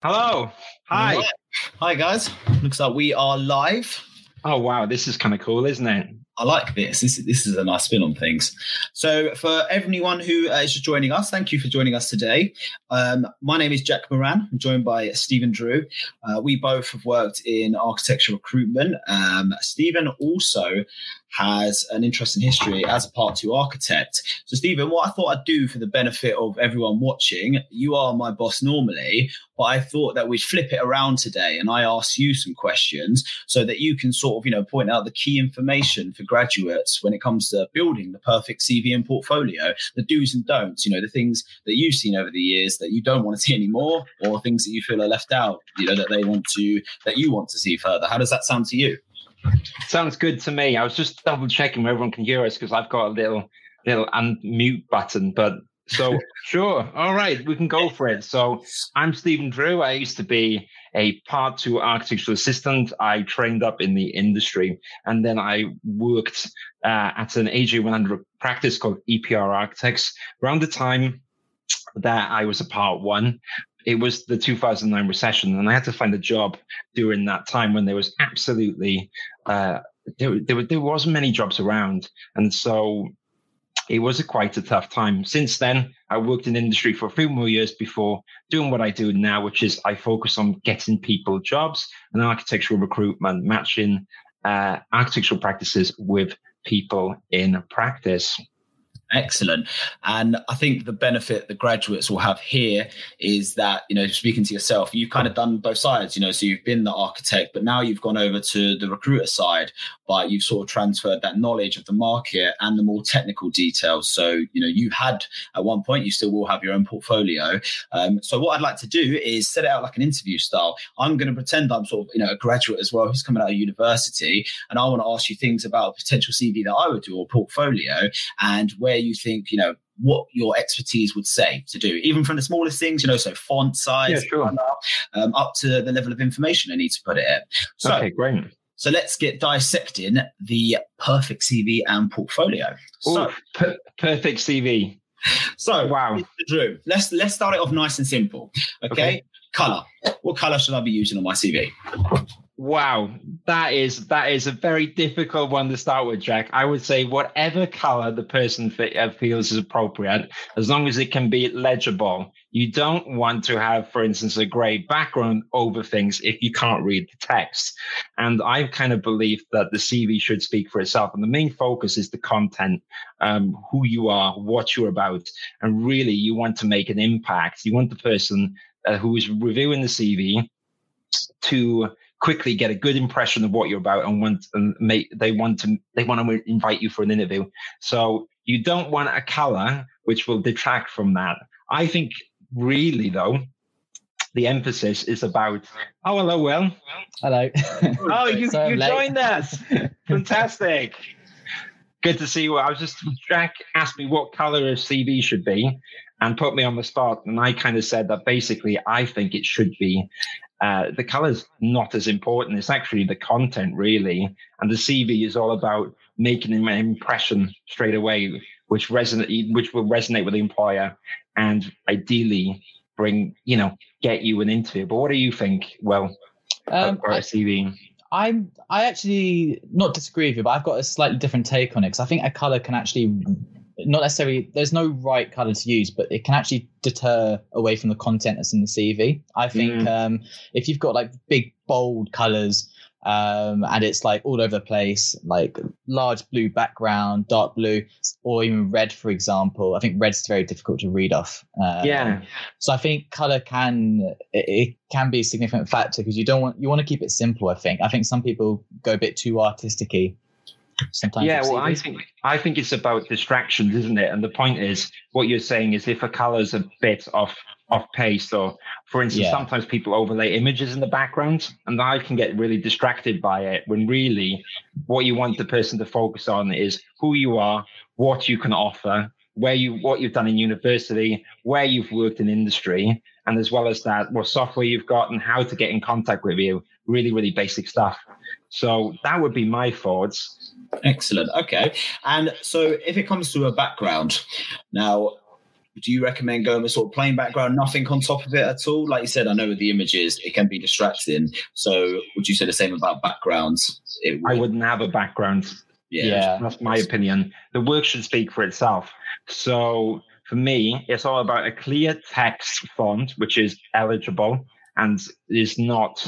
Hello. Hi. Hi, guys. Looks like we are live. Oh, wow. This is kind of cool, isn't it? I like this. This, this is a nice spin on things. So, for everyone who uh, is just joining us, thank you for joining us today. Um, my name is Jack Moran. I'm joined by Stephen Drew. Uh, we both have worked in architecture recruitment. Um, Stephen also has an interesting history as a part two architect. So, Stephen, what I thought I'd do for the benefit of everyone watching, you are my boss normally, but I thought that we'd flip it around today and I ask you some questions so that you can sort of, you know, point out the key information for graduates when it comes to building the perfect CV and portfolio, the do's and don'ts, you know, the things that you've seen over the years that you don't want to see anymore or things that you feel are left out, you know, that they want to, that you want to see further. How does that sound to you? Sounds good to me. I was just double checking where everyone can hear us because I've got a little little unmute button, but so sure. All right, we can go for it. So I'm Stephen Drew. I used to be a part two architectural assistant. I trained up in the industry and then I worked uh, at an AJ100 practice called EPR Architects. Around the time that I was a part one, it was the 2009 recession, and I had to find a job during that time when there was absolutely uh, there, there, there wasn't many jobs around, and so it was a quite a tough time. Since then, I worked in industry for a few more years before doing what I do now, which is I focus on getting people jobs and architectural recruitment, matching uh, architectural practices with people in practice. Excellent. And I think the benefit the graduates will have here is that, you know, speaking to yourself, you've kind of done both sides, you know, so you've been the architect, but now you've gone over to the recruiter side, but you've sort of transferred that knowledge of the market and the more technical details. So, you know, you had at one point, you still will have your own portfolio. Um, so what I'd like to do is set it out like an interview style. I'm going to pretend I'm sort of, you know, a graduate as well who's coming out of university. And I want to ask you things about a potential CV that I would do or portfolio and where you think, you know, what your expertise would say to do, even from the smallest things, you know, so font size, yeah, sure. um, up to the level of information I need to put it in. So, okay, great. So let's get dissecting the perfect CV and portfolio. Ooh, so, per- perfect CV. So, wow, Drew, let's let's start it off nice and simple. Okay? okay, color. What color should I be using on my CV? Wow, that is that is a very difficult one to start with, Jack. I would say whatever color the person uh, feels is appropriate, as long as it can be legible. You don't want to have, for instance, a gray background over things if you can't read the text. And I kind of believe that the CV should speak for itself, and the main focus is the content, um, who you are, what you're about, and really you want to make an impact. You want the person uh, who is reviewing the CV to quickly get a good impression of what you're about and want and make they want to they want to invite you for an interview. So you don't want a color which will detract from that. I think really though, the emphasis is about oh hello well hello. Oh you, you joined us. Fantastic. Good to see you. I was just jack asked me what color a cv should be and put me on the spot and i kind of said that basically i think it should be uh, the color's not as important. It's actually the content, really. And the CV is all about making an impression straight away, which resonate, which will resonate with the employer, and ideally bring, you know, get you an interview. But what do you think? Well, um, a CV. I'm I actually not disagree with you, but I've got a slightly different take on it because I think a color can actually not necessarily there's no right color to use but it can actually deter away from the content that's in the cv i think mm. um, if you've got like big bold colors um, and it's like all over the place like large blue background dark blue or even red for example i think red's very difficult to read off um, yeah. so i think color can it, it can be a significant factor because you don't want you want to keep it simple i think. I think some people go a bit too artisticy sometimes. Yeah, well, I think I think it's about distractions, isn't it? And the point is, what you're saying is, if a color's a bit off off pace, or for instance, yeah. sometimes people overlay images in the background, and I can get really distracted by it. When really, what you want the person to focus on is who you are, what you can offer, where you what you've done in university, where you've worked in industry, and as well as that, what software you've got and how to get in contact with you. Really, really basic stuff. So that would be my thoughts. Excellent. Okay. And so if it comes to a background, now do you recommend going with sort of plain background, nothing on top of it at all? Like you said, I know with the images it can be distracting. So would you say the same about backgrounds? Would, I wouldn't have a background. Yeah. yeah, that's my opinion. The work should speak for itself. So for me, it's all about a clear text font which is eligible and is not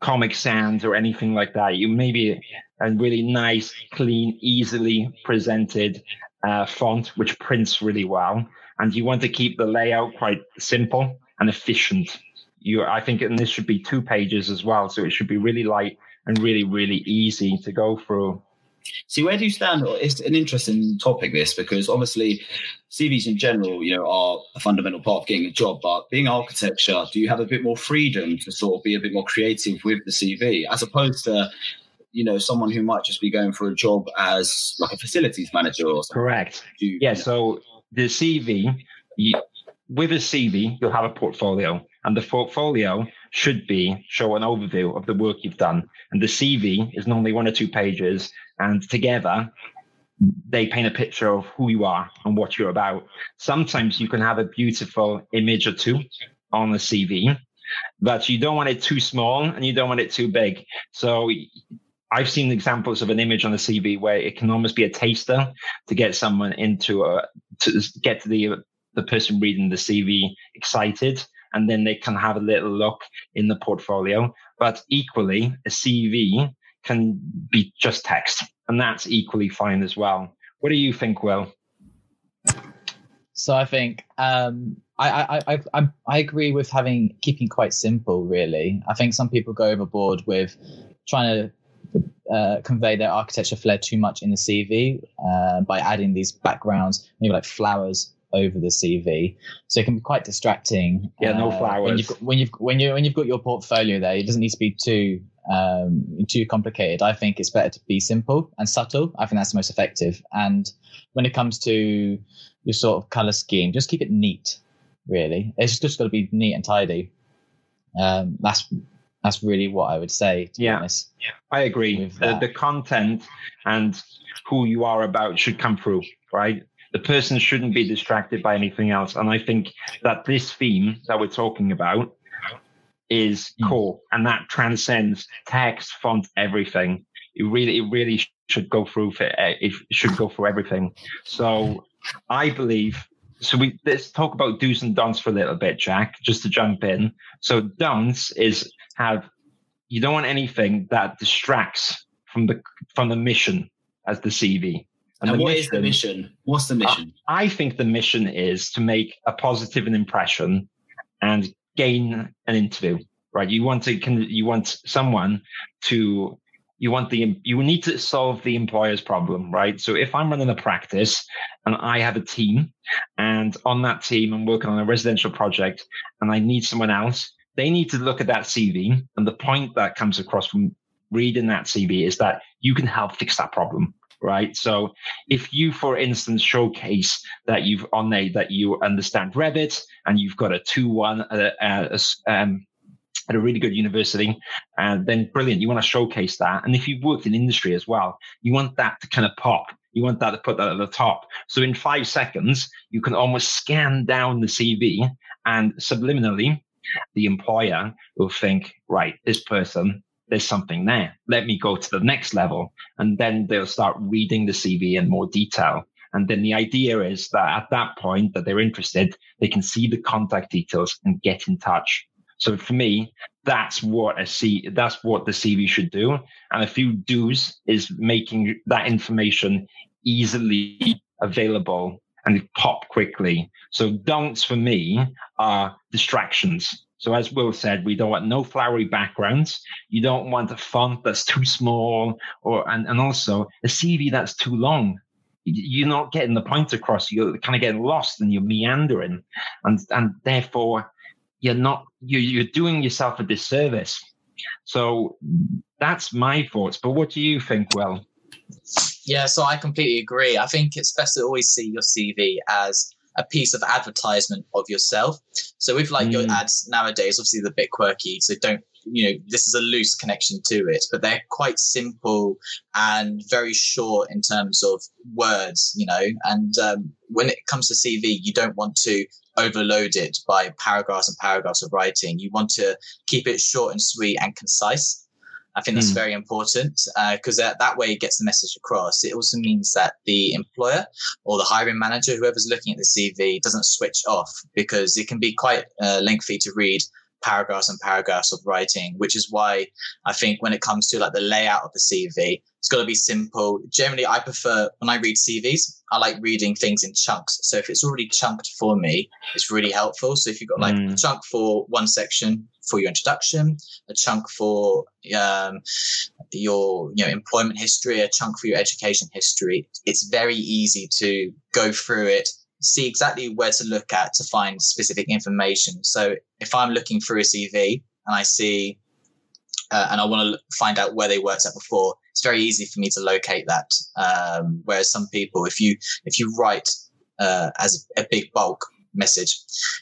Comic Sans or anything like that. You maybe a really nice, clean, easily presented uh, font which prints really well, and you want to keep the layout quite simple and efficient. You, I think, and this should be two pages as well, so it should be really light and really, really easy to go through. See, where do you stand? It's an interesting topic, this, because obviously CVs in general, you know, are a fundamental part of getting a job. But being architecture, do you have a bit more freedom to sort of be a bit more creative with the CV as opposed to, you know, someone who might just be going for a job as like a facilities manager or something? Correct. You, yeah. You know? So the CV, you, with a CV, you'll have a portfolio, and the portfolio should be show an overview of the work you've done. And the CV is normally one or two pages, and together they paint a picture of who you are and what you're about. Sometimes you can have a beautiful image or two on the CV, but you don't want it too small and you don't want it too big. So I've seen examples of an image on a CV where it can almost be a taster to get someone into a to get the the person reading the CV excited, and then they can have a little look in the portfolio. But equally, a CV can be just text, and that's equally fine as well. What do you think, Will? So I think um, I, I, I I agree with having keeping quite simple. Really, I think some people go overboard with trying to uh, convey their architecture flair too much in the CV uh, by adding these backgrounds, maybe like flowers over the CV. So it can be quite distracting. Yeah, no uh, flowers. When you've, got, when you've when you when you've got your portfolio there, it doesn't need to be too um, too complicated. I think it's better to be simple and subtle. I think that's the most effective. And when it comes to your sort of color scheme, just keep it neat. Really, it's just got to be neat and tidy. Um, that's that's really what I would say. yeah, yeah, I agree. The, the content and who you are about should come through, right? The person shouldn't be distracted by anything else. And I think that this theme that we're talking about is mm. core and that transcends text, font, everything. It really, it really should go through for, eh, it should go through everything. So I believe so we let's talk about do's and don'ts for a little bit, Jack, just to jump in. So don'ts is have you don't want anything that distracts from the from the mission as the CV. And, and what mission, is the mission? What's the mission? I, I think the mission is to make a positive impression and gain an interview. Right? You want to can you want someone to you want the you need to solve the employer's problem right so if i'm running a practice and i have a team and on that team i'm working on a residential project and i need someone else they need to look at that cv and the point that comes across from reading that cv is that you can help fix that problem right? So if you, for instance, showcase that you've on there that you understand Revit and you've got a two one uh, uh, um, at a really good university, and uh, then brilliant. You want to showcase that, and if you've worked in industry as well, you want that to kind of pop. You want that to put that at the top. So in five seconds, you can almost scan down the CV and subliminally, the employer will think, right, this person there's something there. Let me go to the next level. And then they'll start reading the CV in more detail. And then the idea is that at that point that they're interested, they can see the contact details and get in touch. So for me, that's what a C, that's what the CV should do. And a few do's is making that information easily available and pop quickly. So don'ts for me are distractions. So as Will said, we don't want no flowery backgrounds. You don't want a font that's too small or and, and also a CV that's too long. You're not getting the point across. You're kind of getting lost and you're meandering. And and therefore you're not you you're doing yourself a disservice. So that's my thoughts. But what do you think, Will? Yeah, so I completely agree. I think it's best to always see your CV as a piece of advertisement of yourself. So with like mm. your ads nowadays, obviously they're a bit quirky, so don't you know this is a loose connection to it, but they're quite simple and very short in terms of words. You know, and um, when it comes to CV, you don't want to overload it by paragraphs and paragraphs of writing. You want to keep it short and sweet and concise. I think that's mm. very important because uh, that, that way it gets the message across. It also means that the employer or the hiring manager, whoever's looking at the CV, doesn't switch off because it can be quite uh, lengthy to read paragraphs and paragraphs of writing, which is why I think when it comes to like the layout of the CV, it's got to be simple. Generally, I prefer when I read CVs, I like reading things in chunks. So if it's already chunked for me, it's really helpful. So if you've got like mm. a chunk for one section for your introduction, a chunk for um, your you know employment history, a chunk for your education history, it's very easy to go through it see exactly where to look at to find specific information. So if I'm looking through a CV and I see uh, and I want to find out where they worked at before, it's very easy for me to locate that. Um, whereas some people, if you if you write uh, as a big bulk message,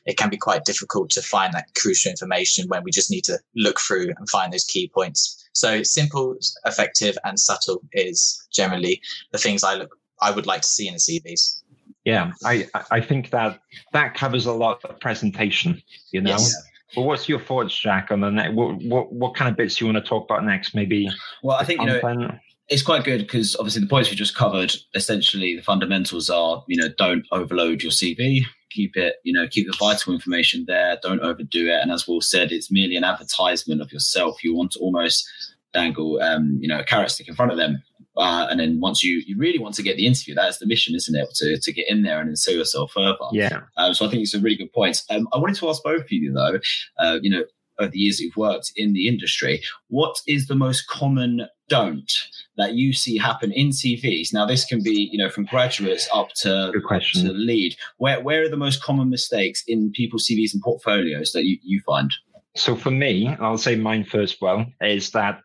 it can be quite difficult to find that crucial information when we just need to look through and find those key points. So simple, effective, and subtle is generally the things I look I would like to see in the CVs. Yeah, I I think that that covers a lot of presentation. You know. Yes. Well, what's your thoughts, Jack, on the next? What, what what kind of bits you want to talk about next? Maybe. Well, I think you know it's quite good because obviously the points we just covered. Essentially, the fundamentals are you know don't overload your CV, keep it you know keep the vital information there, don't overdo it, and as Will said, it's merely an advertisement of yourself. You want to almost dangle um, you know a carrot stick in front of them uh, and then once you you really want to get the interview, that's the mission, isn't it? To to get in there and sell yourself further. Yeah. Um, so I think it's a really good point. Um, I wanted to ask both of you though. Uh, you know, over the years you've worked in the industry, what is the most common don't that you see happen in CVs? Now, this can be, you know, from graduates up to, question. to lead. Where where are the most common mistakes in people's CVs and portfolios that you, you find? So for me, I'll say mine first. Well, is that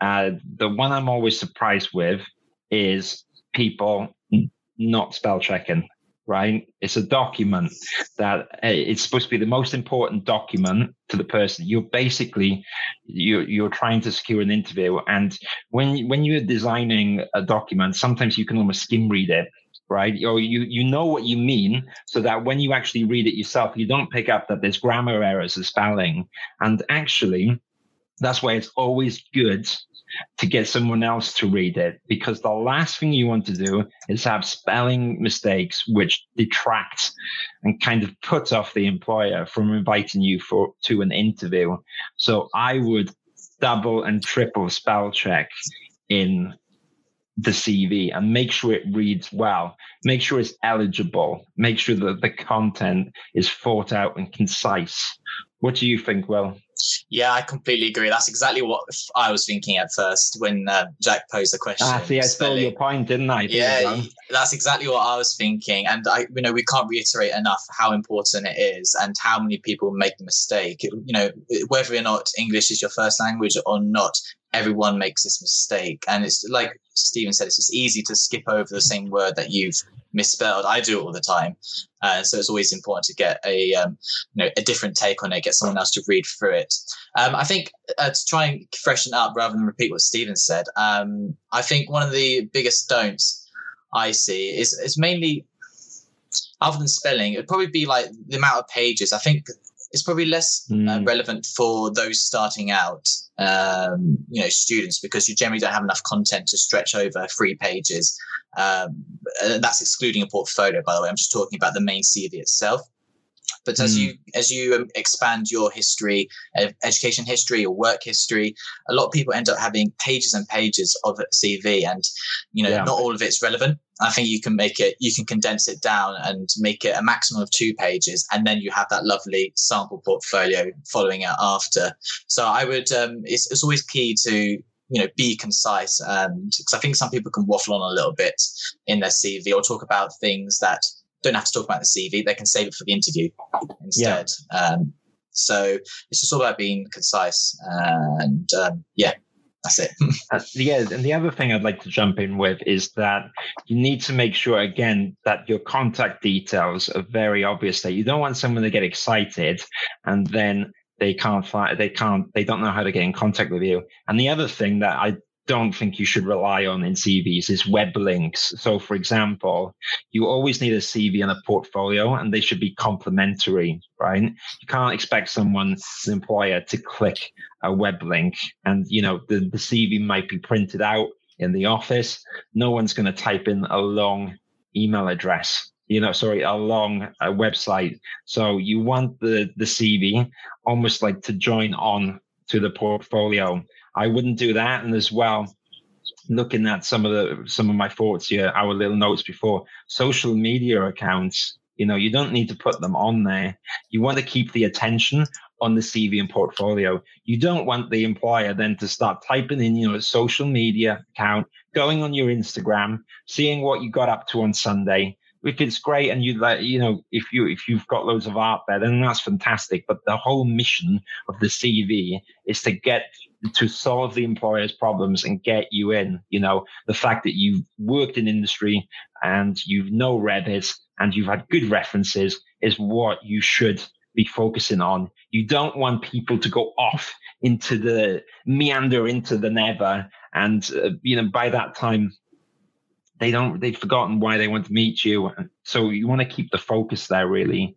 uh, the one I'm always surprised with is people not spell checking. Right, it's a document that uh, it's supposed to be the most important document to the person. You're basically you're you're trying to secure an interview, and when when you're designing a document, sometimes you can almost skim read it right? Or you you know what you mean, so that when you actually read it yourself, you don't pick up that there's grammar errors or spelling. And actually, that's why it's always good to get someone else to read it because the last thing you want to do is have spelling mistakes which detract and kind of put off the employer from inviting you for to an interview so i would double and triple spell check in the CV and make sure it reads well, make sure it's eligible, make sure that the content is thought out and concise. What do you think, Will? Yeah, I completely agree. That's exactly what I was thinking at first when uh, Jack posed the question. Ah, see, I stole your point, didn't I? Yeah, that's exactly what I was thinking. And I, you know, we can't reiterate enough how important it is and how many people make the mistake. You know, whether or not English is your first language or not, everyone makes this mistake. And it's like Stephen said, it's just easy to skip over the same word that you've misspelled. I do it all the time. Uh, so it's always important to get a um, you know a different take on it, get someone else to read through it. Um, I think uh, to try and freshen up rather than repeat what Stephen said, um, I think one of the biggest don'ts I see is is mainly other than spelling, it'd probably be like the amount of pages. I think it's probably less mm. uh, relevant for those starting out, um, you know, students because you generally don't have enough content to stretch over three pages. Um, that's excluding a portfolio, by the way. I'm just talking about the main CV itself. But as mm. you as you um, expand your history, education history or work history, a lot of people end up having pages and pages of CV, and you know yeah. not all of it's relevant. I think you can make it, you can condense it down and make it a maximum of two pages, and then you have that lovely sample portfolio following it after. So I would, um, it's, it's always key to you know be concise and because i think some people can waffle on a little bit in their cv or talk about things that don't have to talk about the CV. They can save it for the interview instead. Yeah. Um, so it's just all about being concise. And um, yeah, that's it. uh, yeah, and the other thing I'd like to jump in with is that you need to make sure again that your contact details are very obvious. That you don't want someone to get excited and then they can't find, they can't, they don't know how to get in contact with you. And the other thing that I don't think you should rely on in CVs is web links. So, for example, you always need a CV and a portfolio, and they should be complementary, right? You can't expect someone's employer, to click a web link, and you know the, the CV might be printed out in the office. No one's going to type in a long email address. You know, sorry, a long uh, website. So you want the the CV almost like to join on to the portfolio I wouldn't do that. And as well, looking at some of the some of my thoughts here, our little notes before, social media accounts, you know, you don't need to put them on there. You want to keep the attention on the CV and portfolio. You don't want the employer then to start typing in, you know, social media account, going on your Instagram, seeing what you got up to on Sunday. If it's great and you like, you know, if you if you've got loads of art there, then that's fantastic. But the whole mission of the CV is to get to solve the employer's problems and get you in. You know, the fact that you've worked in industry and you've know Revit and you've had good references is what you should be focusing on. You don't want people to go off into the meander into the never. And, uh, you know, by that time, they don't, they've forgotten why they want to meet you. So you want to keep the focus there, really.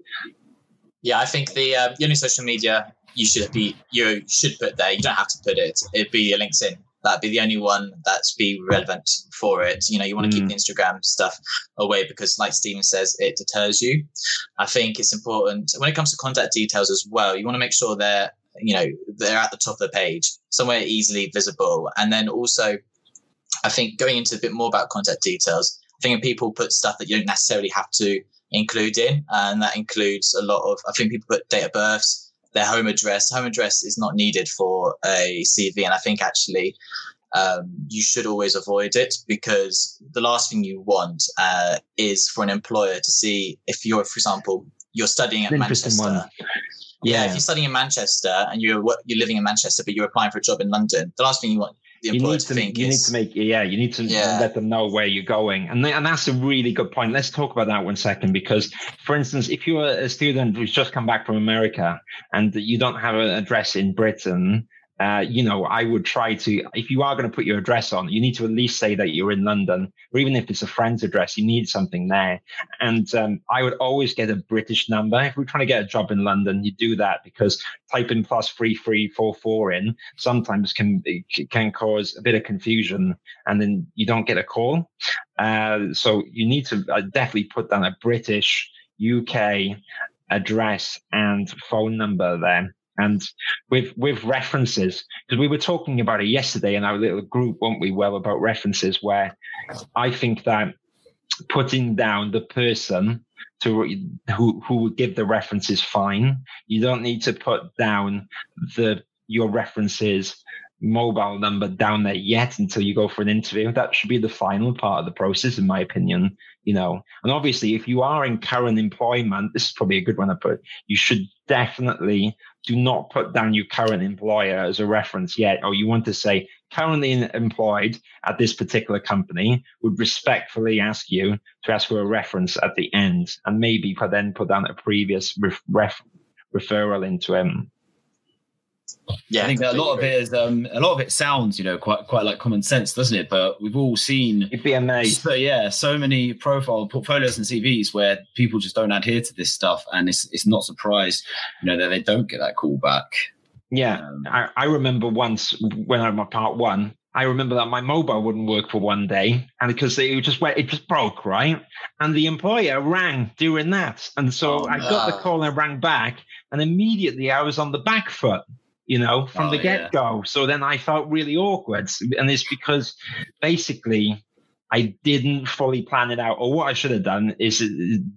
Yeah, I think the, uh, the only social media you should be you should put there. You don't have to put it. It'd be your LinkedIn. That'd be the only one that's be relevant for it. You know, you want to mm. keep the Instagram stuff away because, like Stephen says, it deters you. I think it's important when it comes to contact details as well. You want to make sure they're you know they're at the top of the page, somewhere easily visible, and then also, I think going into a bit more about contact details. I think people put stuff that you don't necessarily have to include in, and that includes a lot of. I think people put date of births their home address. Home address is not needed for a CV, and I think actually um, you should always avoid it because the last thing you want uh, is for an employer to see if you're, for example, you're studying at Manchester. One. Yeah, yeah, if you're studying in Manchester and you're you're living in Manchester, but you're applying for a job in London, the last thing you want the you need to, to you is, need to make yeah you need to yeah. let them know where you're going. And and that's a really good point. Let's talk about that one second because for instance if you're a student who's just come back from america and you don't have an address in britain uh, you know, I would try to, if you are going to put your address on, you need to at least say that you're in London, or even if it's a friend's address, you need something there. And um, I would always get a British number. If we're trying to get a job in London, you do that because typing plus three three four four in sometimes can can cause a bit of confusion, and then you don't get a call. Uh, so you need to uh, definitely put down a British UK address and phone number there and with with references because we were talking about it yesterday in our little group weren't we well about references where i think that putting down the person to who who would give the references fine you don't need to put down the your references mobile number down there yet until you go for an interview. That should be the final part of the process, in my opinion. You know, and obviously, if you are in current employment, this is probably a good one to put. You should definitely do not put down your current employer as a reference yet, or you want to say currently employed at this particular company would respectfully ask you to ask for a reference at the end, and maybe then put down a previous ref, ref, referral into him. Yeah, I think a lot of it is um, a lot of it sounds, you know, quite quite like common sense, doesn't it? But we've all seen you'd be amazed. So yeah, so many profile portfolios and CVs where people just don't adhere to this stuff, and it's it's not surprised, you know, that they don't get that call back. Yeah, um, I, I remember once when I'm at part one, I remember that my mobile wouldn't work for one day, and because it just went, it just broke, right? And the employer rang during that, and so oh, I no. got the call and I rang back, and immediately I was on the back foot you know, from oh, the get go. Yeah. So then I felt really awkward. And it's because basically I didn't fully plan it out. Or what I should have done is uh,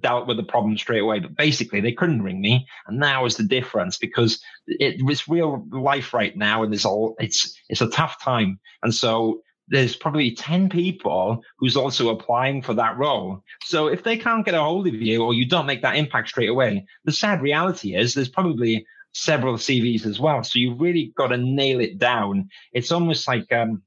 dealt with the problem straight away. But basically, they couldn't ring me. And that was the difference because it, it's real life right now. And it's all, it's, it's a tough time. And so there's probably 10 people who's also applying for that role. So if they can't get a hold of you or you don't make that impact straight away, the sad reality is there's probably several CVs as well. So you've really got to nail it down. It's almost like um,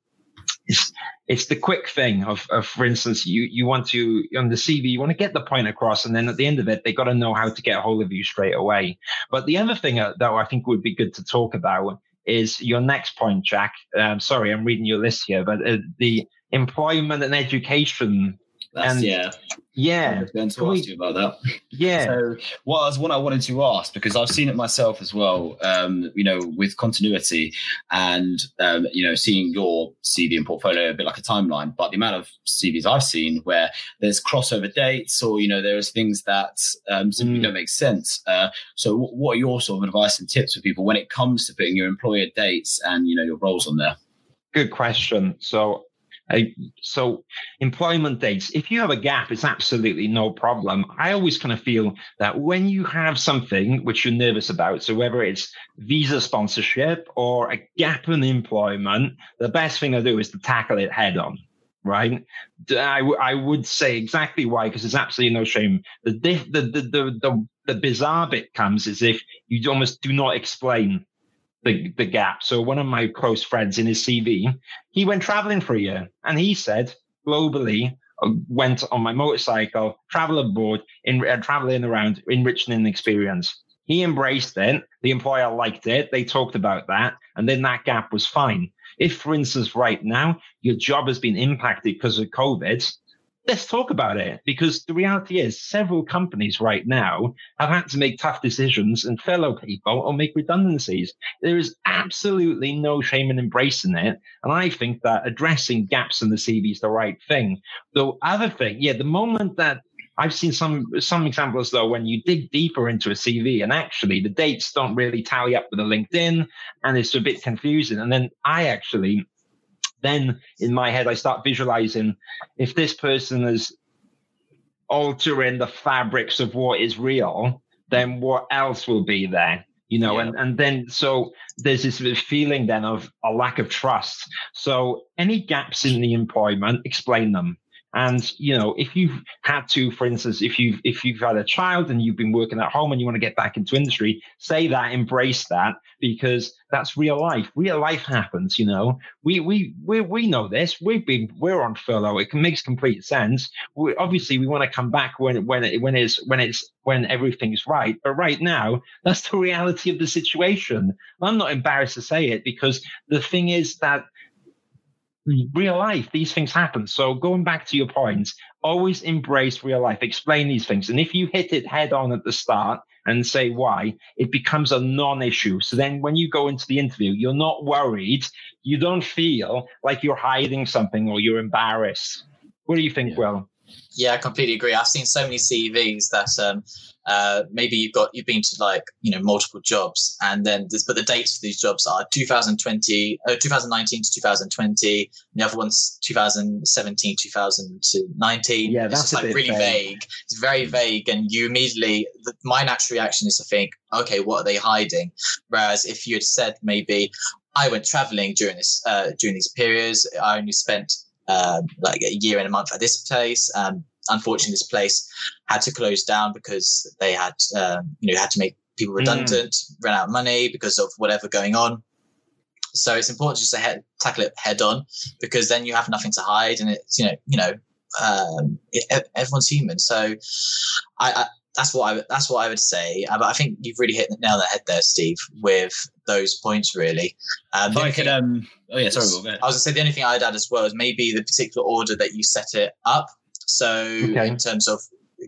it's it's the quick thing of, of for instance, you you want to on the CV, you want to get the point across, and then at the end of it, they got to know how to get a hold of you straight away. But the other thing uh, that I think would be good to talk about is your next point, Jack. Um, sorry, I'm reading your list here, but uh, the employment and education That's, And- yeah. yeah I was going to we- ask you about that. yeah So, what was one I wanted to ask because I've seen it myself as well. Um, you know, with continuity and um, you know, seeing your CV and portfolio a bit like a timeline, but the amount of CVs I've seen where there's crossover dates or you know there's things that um, simply Mm. don't make sense. Uh, so, wh- what are your sort of advice and tips for people when it comes to putting your employer dates and you know your roles on there? good question so So employment dates. If you have a gap it's absolutely no problem. I always kind of feel that when you have something which you're nervous about so whether it's visa sponsorship or a gap in employment the best thing to do is to tackle it head on right? I, w- I would say exactly why because there's absolutely no shame. The, diff, the, the the the the bizarre bit comes is if you almost do not explain the the gap. So one of my close friends in his CV, he went traveling for a year, and he said globally uh, went on my motorcycle, travel abroad, in uh, traveling around, enriching an experience. He embraced it. The employer liked it. They talked about that, and then that gap was fine. If, for instance, right now your job has been impacted because of COVID, let's talk about it because the reality is several companies right now have had to make tough decisions and furlough people or make redundancies. There is absolutely no shame in embracing it. And I think that addressing gaps in the CV is the right thing. The other thing, yeah, the moment that I've seen some some examples though when you dig deeper into a CV and actually the dates don't really tally up with the LinkedIn and it's a bit confusing. And then I actually then in my head I start visualizing if this person is altering the fabrics of what is real, then what else will be there? You know, Yeah. and, and then so there's this feeling then of a lack of trust. So any gaps in the employment, explain them. And you know, if you've had to, for instance, if you've if you've had a child and you've been working at home and you want to get back into industry, say that, embrace that, because that's real life. Real life happens. You know, we we we we know this. We've been we're on furlough. It makes complete sense. We, obviously, we want to come back when when it, when it's when it's when everything's right. But right now, that's the reality of the situation. I'm not embarrassed to say it because the thing is that Mm. real life these things happen. So going back to your points always embrace real life explain these things. And if you hit it head on at the start and say why it becomes a non-issue. So then when you go into the interview you're not worried. You don't feel like you're hiding something or you're embarrassed. What do you think Yeah. will Yeah, I completely agree. I've seen so many CVs that um, uh, maybe you've got you've been to like you know multiple jobs, and then this, but the dates for these jobs are 2020, uh, 2019 to 2020. And the other one's 2017, 2019. Yeah, it's that's just a like really vague. vague. It's very vague, and you immediately. The, my natural reaction is to think, okay, what are they hiding? Whereas if you had said maybe I went traveling during this uh, during these periods, I only spent um, like a year and a month at this place. Um, unfortunately, this place had to close down because they had, um, you know, had to make people redundant, ran out of money because of whatever going on. So it's important just to head, tackle it head on because then you have nothing to hide, and it's you know, you know, um, it, everyone's human. So I, I that's what I that's what I would say. Uh, But I think you've really hit the nail on the head there, Steve, with those points. Really, um, If I could, thing- um, oh yeah, sorry, Will, go ahead. I was gonna say the only thing I'd add as well is maybe the particular order that you set it up. So Okay. in terms of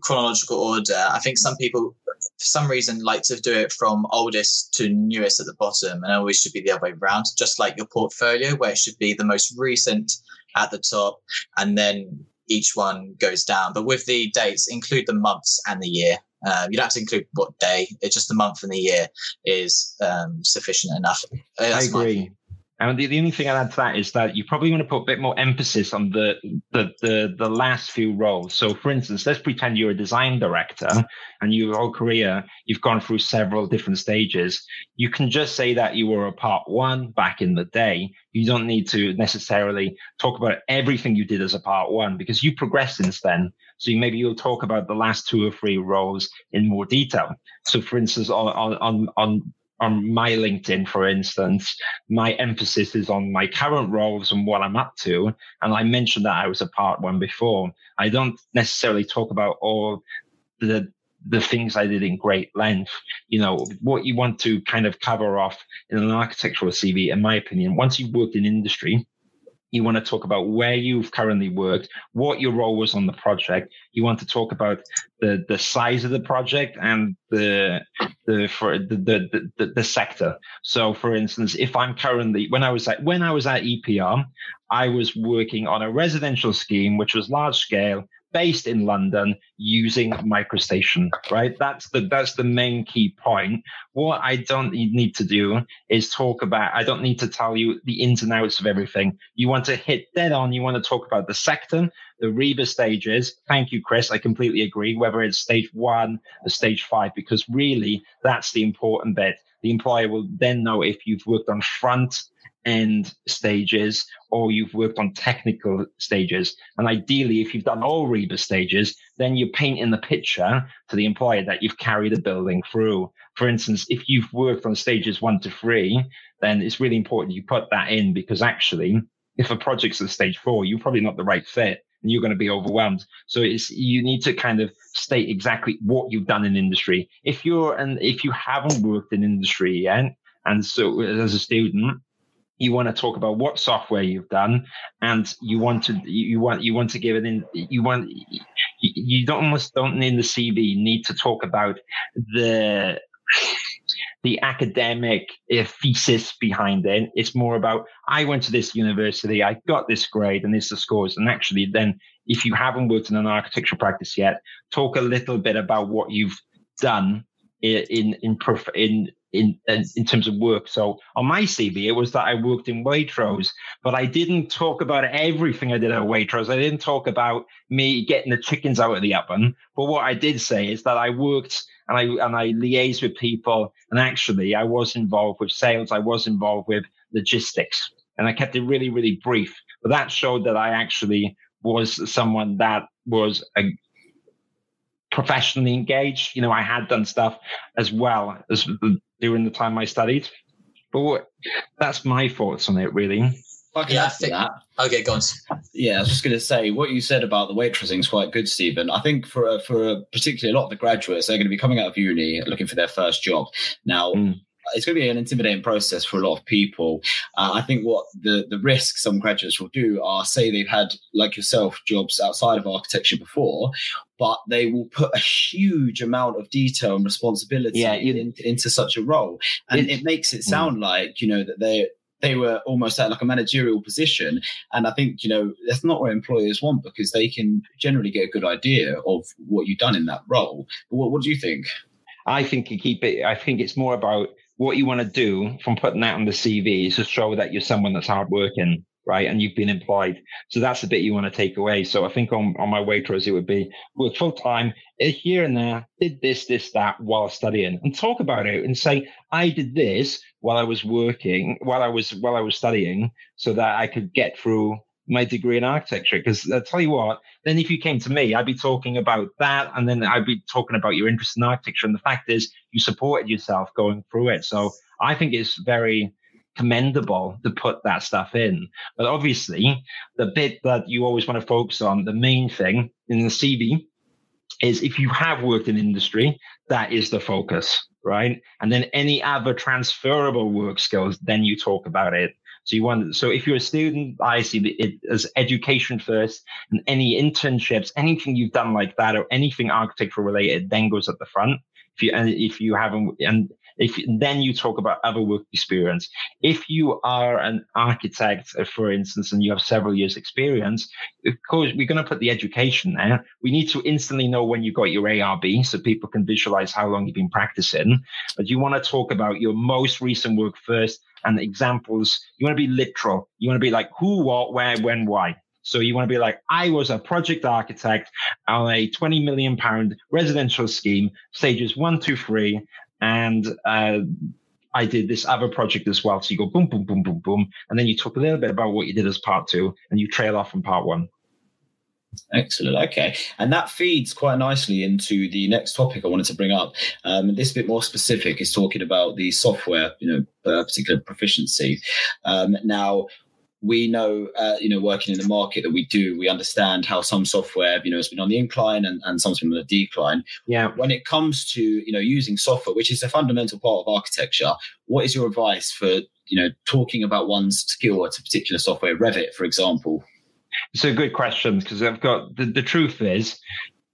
chronological order, I think some people for some reason like to do it from oldest to newest at the bottom, and it always should be the other way around, just like your portfolio, where it should be the most recent at the top, and then each one goes down. But with the dates, include the months and the year. Um, you don't have to include what day; it's just the month and the year is um, sufficient enough. Uh, I that's my agree. And the, the only thing I'd add to that is that you probably want to put a bit more emphasis on the, the the the last few roles. So, for instance, let's pretend you're a design director and your whole career you've gone through several different stages. You can just say that you were a part one back in the day. You don't need to necessarily talk about everything you did as a part one because you progressed since then. So maybe you'll talk about the last two or three roles in more detail. So, for instance, on on on, on my LinkedIn, for instance, my emphasis is on my current roles and what I'm up to. And I mentioned that I was a part one before. I don't necessarily talk about all the the things I did in great length. You know, what you want to kind of cover off in an architectural CV, in my opinion, once you've worked in industry, you want to talk about where you've currently worked, what your role was on the project. You want to talk about the the size of the project and the the for the the, the, the sector. So, for instance, if I'm currently when I was at when I was at EPR, I was working on a residential scheme which was large scale based in London using MicroStation, right? That's the that's the main key point. What I don't need to do is talk about. I don't need to tell you the ins and outs of everything. You want to hit dead on. You want to talk about the sector, the RIBA stages. Thank you, Chris. I completely agree. Whether it's stage one or stage five, because really that's the important bit. The employer will then know if you've worked on front end stages or you've worked on technical stages. And ideally, if you've done all RIBA stages, then you're painting the picture to the employer that you've carried a building through. For instance, if you've worked on stages one to three, then it's really important you put that in because actually, if a project's at stage four, you're probably not the right fit and you're going to be overwhelmed. So it's you need to kind of state exactly what you've done in industry. If you're and if you haven't worked in industry yet, and so as a student, you want to talk about what software you've done and you want to you want you want to give it in you want you don't almost don't in the cv need to talk about the the academic uh, thesis behind it. It's more about i went to this university i got this grade and this the scores and actually then if you haven't worked in an architectural practice yet talk a little bit about what you've done in in in, in in, in terms of work. So on my CV, it was that I worked in Waitrose, but I didn't talk about everything I did at Waitrose. I didn't talk about me getting the chickens out of the oven. But what I did say is that I worked and I and I liaised with people, and actually I was involved with sales. I was involved with logistics, and I kept it really, really brief. But that showed that I actually was someone that was a professionally engaged. You know, I had done stuff as well as during the time I studied. But what, that's my thoughts on it, really. yeah, I think, that. Okay, go on. Yeah, I was just going to say what you said about the waitressing is quite good, Stephen. I think for for particularly a lot of the graduates, they're going to be coming out of uni looking for their first job. Now, mm it's going to be an intimidating process for a lot of people. Uh, I think what the the risk some graduates will do are say they've had like yourself jobs outside of architecture before, but they will put a huge amount of detail and responsibility yeah, in, into such a role, and it, it makes it sound mm. like you know that they they were almost at like a managerial position. And I think, you know, that's not what employers want because they can generally get a good idea of what you've done in that role. But what, what do you think? I think you keep it, I think it's more about what you want to do from putting that on the CV is to show that you're someone that's hardworking, right? And you've been employed. So that's the bit you want to take away. So I think on, on my Waitrose, it would be work full time eh, here and there, did this, this, that while studying and talk about it and say, I did this while I was working, while I was, while I was studying so that I could get through my degree in architecture. Because I tell you what, then if you came to me, I'd be talking about that, and then I'd be talking about your interest in architecture. And the fact is, you supported yourself going through it. So I think it's very commendable to put that stuff in. But obviously, the bit that you always want to focus on, the main thing in the CV, is if you have worked in industry, that is the focus, right? And then any other transferable work skills, then you talk about it. So you want so if you're a student, I see it as education first, and any internships, anything you've done like that, or anything architectural related, then goes at the front. If you and if you haven't and if then you talk about other work experience. If you are an architect, uh, for instance, and you have several years experience, of course, we're going to put the education there. We need to instantly know when you got your ARB so people can visualize how long you've been practicing. But you want to talk about your most recent work first and examples. You want to be literal. You want to be like who, what, where, when, why. So you want to be like, I was a project architect on a 20 million pound residential scheme, stages one, two, three. And uh, I did this other project as well. So you go boom, boom, boom, boom, boom. And then you talk a little bit about what you did as part two and you trail off from part one. Excellent. Okay. And that feeds quite nicely into the next topic I wanted to bring up. Um, this bit more specific is talking about the software, you know, uh, particular proficiency. Um, now, we know, uh, you know, working in the market that we do, we understand how some software, you know, has been on the incline and, and some's been on the decline. Yeah. When it comes to, you know, using software, which is a fundamental part of architecture, what is your advice for, you know, talking about one's skill at a particular software, Revit, for example? It's a good question because I've got the, the truth is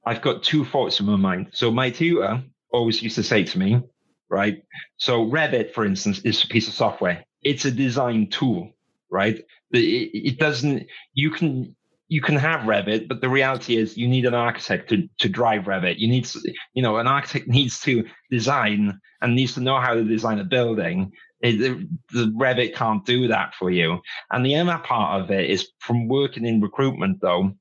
I've got two thoughts in my mind. So my tutor always used to say to me, right? So Revit, for instance, is a piece of software. It's a design tool, right? It, it doesn't. You can you can have Revit, but the reality is you need an architect to, to drive Revit. You need, you know, an architect needs to design and needs to know how to design a building. It, the, the Revit can't do that for you. And the other part of it is from working in recruitment, though.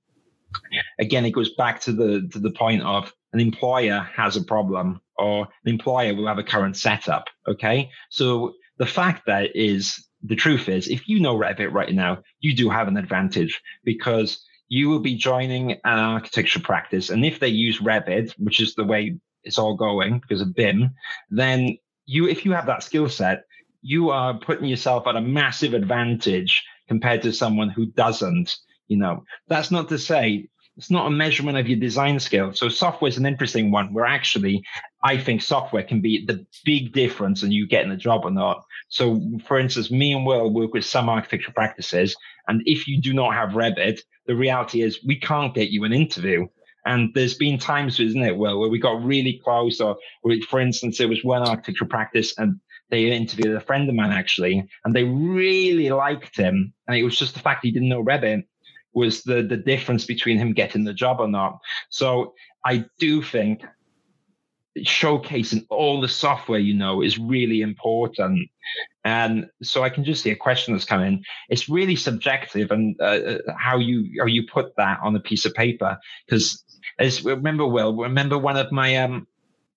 Again, it goes back to the to the point of an employer has a problem or an employer will have a current setup. Okay, so the fact that is the truth is, if you know Revit right now, you do have an advantage because you will be joining an architecture practice. And if they use Revit, which is the way it's all going because of BIM, then you, if you have that skill set, you are putting yourself at a massive advantage compared to someone who doesn't. You know, that's not to say it's not a measurement of your design skill. So software is an interesting one where actually I think software can be the big difference in you getting a job or not. So for instance, me and Will work with some architecture practices. And if you do not have Revit, the reality is we can't get you an interview. And there's been times, isn't it, Will, where we got really close or for instance, there was one architecture practice and they interviewed a friend of mine actually, and they really liked him. And it was just the fact he didn't know Revit was the the difference between him getting the job or not. So I do think showcasing all the software you know is really important. And so I can just see a question that's come in. It's really subjective and uh, uh how you how you put that on a piece of paper. Because as remember, Will, remember one of my um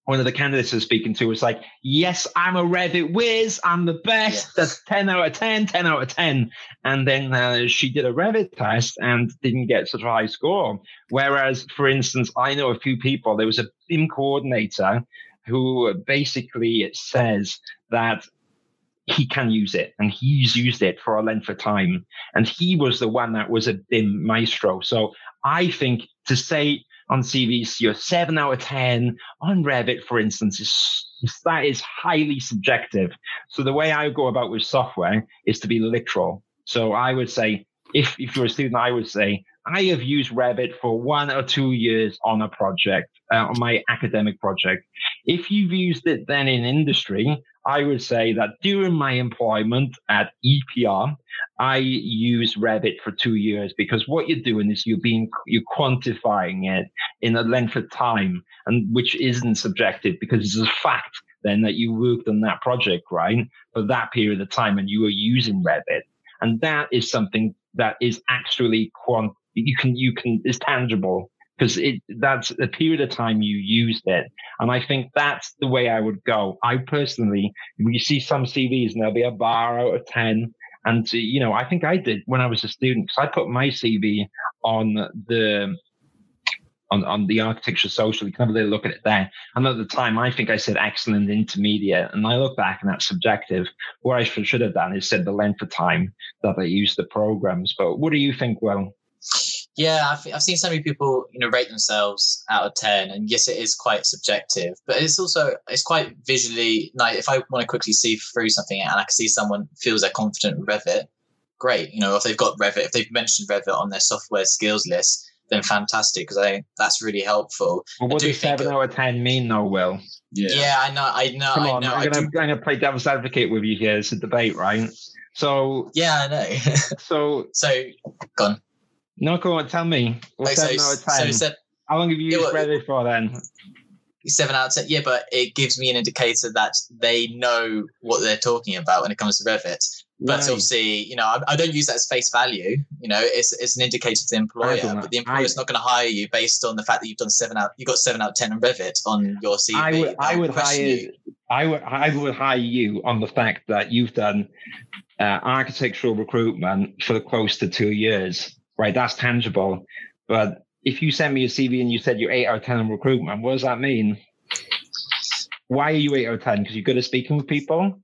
one of the candidates I was speaking to was like, yes, I'm a Revit whiz. I'm the best. Yes. That's 10 out of 10, 10 out of 10. And then uh, she did a Revit test and didn't get such a high score. Whereas, for instance, I know a few people, there was a BIM coordinator who basically says that he can use it and he's used it for a length of time. And he was the one that was a BIM maestro. So I think to say, on CVs, you're seven out of 10 on Revit, for instance, is that is highly subjective. So the way I go about with software is to be literal. So I would say, if, if you're a student, I would say, I have used Revit for one or two years on a project, uh, on my academic project. If you've used it then in industry, I would say that during my employment at EPR, I use Revit for two years because what you're doing is you're being you're quantifying it in a length of time, and which isn't subjective because it's a fact then that you worked on that project right for that period of time and you were using Revit, and that is something that is actually quant you can you can is tangible because that's the period of time you used it. And I think that's the way I would go. I personally, you see some CVs and there'll be a bar out of 10. And, you know, I think I did when I was a student because I put my CV on the, on, on the architecture social. You can have a little look at it there. And at the time, I think I said excellent intermediate. And I look back and that's subjective. What I should have done is said the length of time that I used the programs. But what do you think, Will? Yeah, I've, I've seen so many people, you know, rate themselves out of 10. And yes, it is quite subjective, but it's also, it's quite visually, like if I want to quickly see through something and I can see someone feels they're confident in Revit, great. You know, if they've got Revit, if they've mentioned Revit on their software skills list, then fantastic because I think that's really helpful. Well, what does seven out of ten mean, though, Will? Yeah. yeah, I know, I know. Come on, I know, I'm, gonna, I'm gonna play devil's advocate with you here. It's a debate, right? So yeah, I know. so so gone. No, go on, tell me. Seven of ten? So How long have you used Revit for then? Seven out of ten. Yeah, but it gives me an indicator that they know what they're talking about when it comes to Revit. But right. obviously, you know, I, I, don't use that as face value. You know, it's, it's an indicator to the employer, but the employer's I, not going to hire you based on the fact that you've done seven out. You got seven out of ten on Revit on your CV. I would, I would hire. You. I would, I would hire you on the fact that you've done uh, architectural recruitment for close to two years right? That's tangible. But if you send me a CV and you said you're eight out of ten in recruitment, what does that mean? Why are you eight out of ten? Because you're good at speaking with people.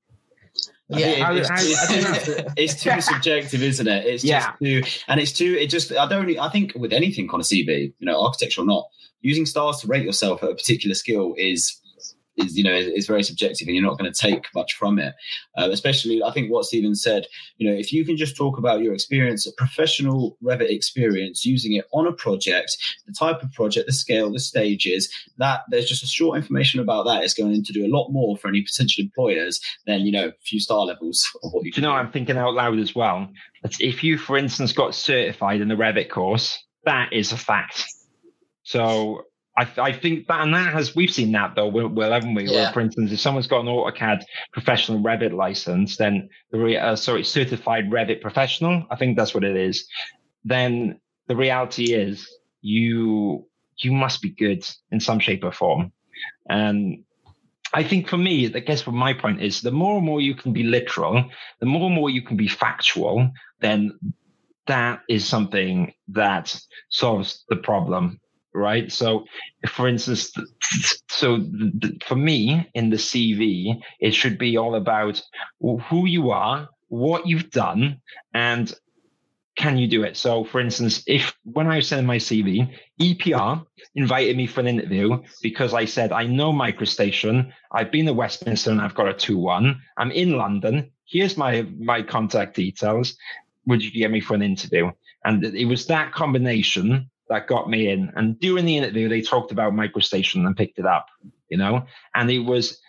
Yeah, it's, it's, it's, too subjective, isn't it? It's yeah. just too, and it's too. It just. I don't. I think with anything on a CV, you know, architecture or not, using stars to rate yourself at a particular skill is is you know is, very subjective and you're not going to take much from it. Uh, especially i think what stephen said you know if you can just talk about your experience a professional revit experience using it on a project the type of project the scale the stages that there's just a short information about that. Is going to do a lot more for any potential employers than you know a few star levels of what you, you know i'm thinking out loud as well? If you for instance got certified in the revit course that is a fact. So I, I, think that, and that has, we've seen that though, well, haven't we? Yeah. Where, for instance, if someone's got an AutoCAD professional Revit license, then the, uh, sorry, certified Revit professional, I think that's what it is. Then the reality is you, you must be good in some shape or form. And I think for me, I guess what my point is the more and more you can be literal, the more and more you can be factual, then that is something that solves the problem right? So, for instance, so for me in the CV, it should be all about who you are, what you've done, and can you do it? So, for instance, if when I sending my CV, EPR invited me for an interview because I said, I know MicroStation, I've been to Westminster and I've got a 2 1, I'm in London, here's my, my contact details. Would you get me for an interview? And it was that combination that got me in. And during the interview, they talked about MicroStation and picked it up, you know, and it was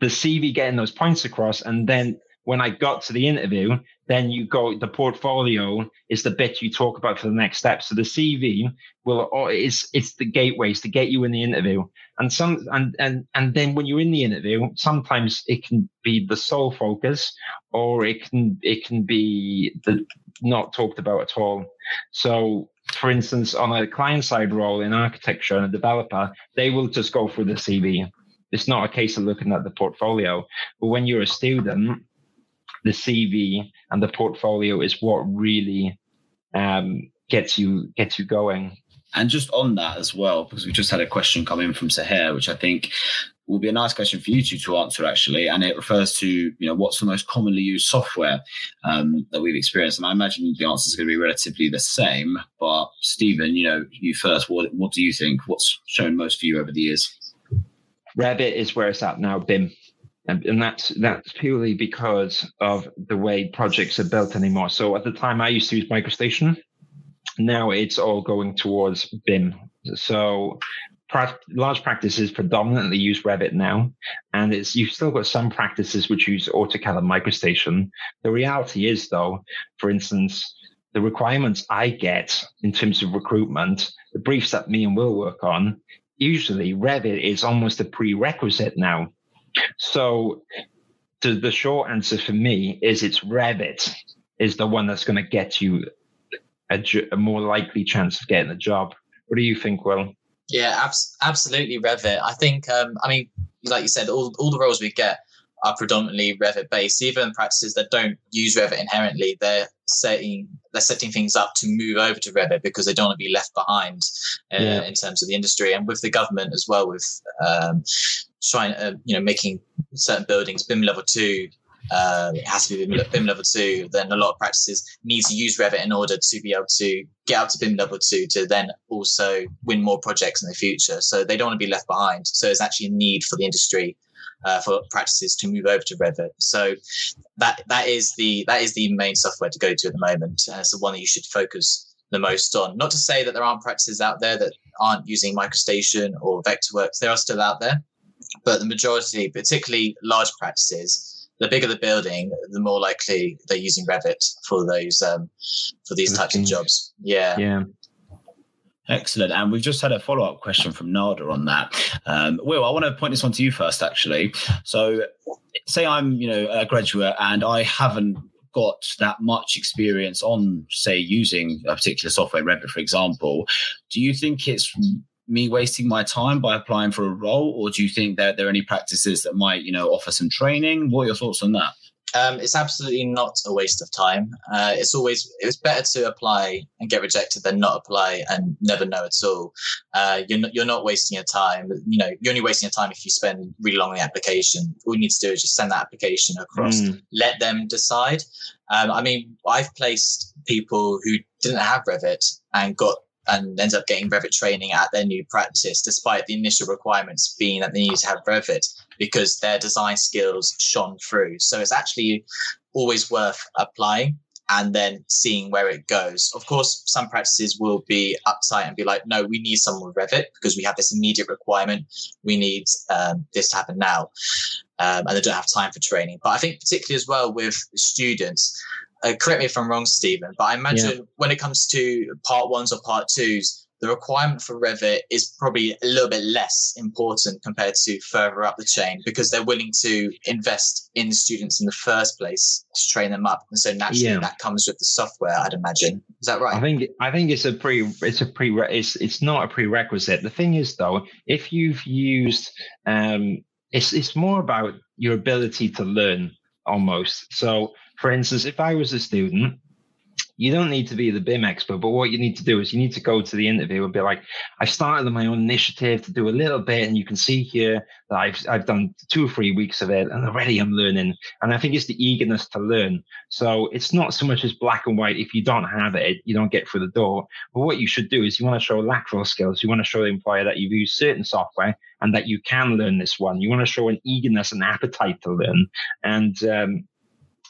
the CV getting those points across. And then when I got to the interview, then you go, the portfolio is the bit you talk about for the next step. So the CV will, oh, it's, it's the gateways to get you in the interview. And some, and, and, and then when you're in the interview, sometimes it can be the sole focus or it can, it can be the not talked about at all. So for instance, on a client side role in architecture and a developer, they will just go through the CV. It's not a case of looking at the portfolio. But when you're a student, the CV and the portfolio is what really um, gets you gets you going. And just on that as well, because we just had a question come in from Sahir, which I think will be a nice question for you two to answer actually. And it refers to you know what's the most commonly used software um, that we've experienced? And i imagine the answer is going to be relatively the same. But stephen you know you first what, what do you think? What's shown most for you over the years? Revit is where it's at now bim. And, and that's that's purely because of the way projects are built anymore. So at the time i used to use microstation now it's all going towards bim so large practices predominantly use Revit now, and it's you've still got some practices which use AutoCAD and MicroStation. The reality is, though, for instance, the requirements I get in terms of recruitment, the briefs that me and Will work on, usually Revit is almost a prerequisite now. So, the, the short answer for me is it's Revit is the one that's going to get you a, a more likely chance of getting a job. What do you think, Will? Yeah, abs- absolutely Revit. I think, um, I mean, like you said, all, all the roles we get are predominantly Revit based. Even practices that don't use Revit inherently, they're setting they're setting things up to move over to Revit because they don't want to be left behind uh, yeah. in terms of the industry and with the government as well. With um, trying, uh, you know, making certain buildings BIM level two um, it has to be BIM level two, then a lot of practices need to use Revit in order to be able to get up to BIM level two to then also win more projects in the future. So they don't want to be left behind. So there's actually a need for the industry uh, for practices to move over to Revit. So that that is the that is the main software to go to at the moment. Uh, it's the one that you should focus the most on. Not to say that there aren't practices out there that aren't using MicroStation or Vectorworks. They are still out there, but the majority, particularly large practices, the bigger the building, the more likely they're using Revit for those um, for these types of jobs. Yeah, yeah. Excellent. And we've just had a follow up question from Nada on that. Um, Will, I want to point this one to you first, actually. So, say I'm, you know, a graduate and I haven't got that much experience on, say, using a particular software, Revit, for example. Do you think it's me wasting my time by applying for a role, or do you think that there are any practices that might, you know, offer some training? What are your thoughts on that? Um, it's absolutely not a waste of time. Uh, it's always it's better to apply and get rejected than not apply and never know at all. Uh, you're not, you're not wasting your time. You know, you're only wasting your time if you spend really long on the application. All you need to do is just send that application across. Mm. Let them decide. Um, I mean, I've placed people who didn't have Revit and got and ends up getting Revit training at their new practice, despite the initial requirements being that they need to have Revit because their design skills shone through. So it's actually always worth applying and then seeing where it goes. Of course, some practices will be uptight and be like, no, we need someone with Revit because we have this immediate requirement. We need um, this to happen now. Um, and they don't have time for training. But I think particularly as well with students, uh, correct me if I'm wrong, Stephen, but I imagine yeah. when it comes to part ones or part twos, the requirement for Revit is probably a little bit less important compared to further up the chain because they're willing to invest in students in the first place to train them up, and so naturally yeah. that comes with the software. I'd imagine. Is that right? I think I think it's a pre it's a pre it's it's not a prerequisite. The thing is though, if you've used um, it's it's more about your ability to learn almost. So for instance, if I was a student, you don't need to be the BIM expert, but what you need to do is you need to go to the interview and be like, I started my own initiative to do a little bit, and you can see here that I've I've done two or three weeks of it, and already I'm learning. And I think it's the eagerness to learn. So it's not so much as black and white. If you don't have it, you don't get through the door. But what you should do is you want to show lateral skills. You want to show the employer that you've used certain software and that you can learn this one. You want to show an eagerness and appetite to learn. And um,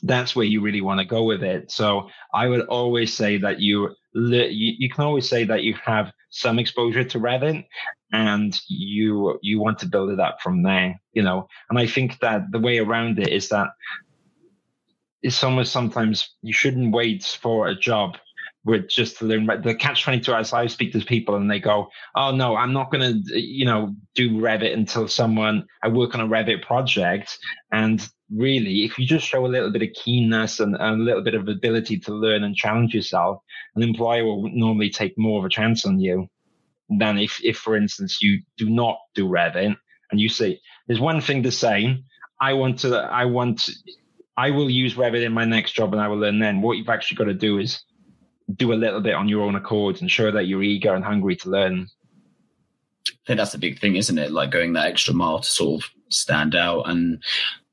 that's where you really want to go with it. So I would always say that you you, can always say that you have some exposure to Revit and you you want to build it up from there, you know. And I think that the way around it is that it's almost sometimes you shouldn't wait for a job with just the catch 22 as i speak to people and they go oh no i'm not going to you know do revit until someone i work on a revit project and really, if you just show a little bit of keenness and, and, a little bit of ability to learn and challenge yourself, an employer will normally take more of a chance on you than if, if for instance, you do not do Revit and you say, there's one thing to say, I want to, I want, I will use Revit in my next job and I will learn then. What you've actually got to do is do a little bit on your own accord and show that you're eager and hungry to learn. I think that's the big thing, isn't it? Like going that extra mile to sort of stand out and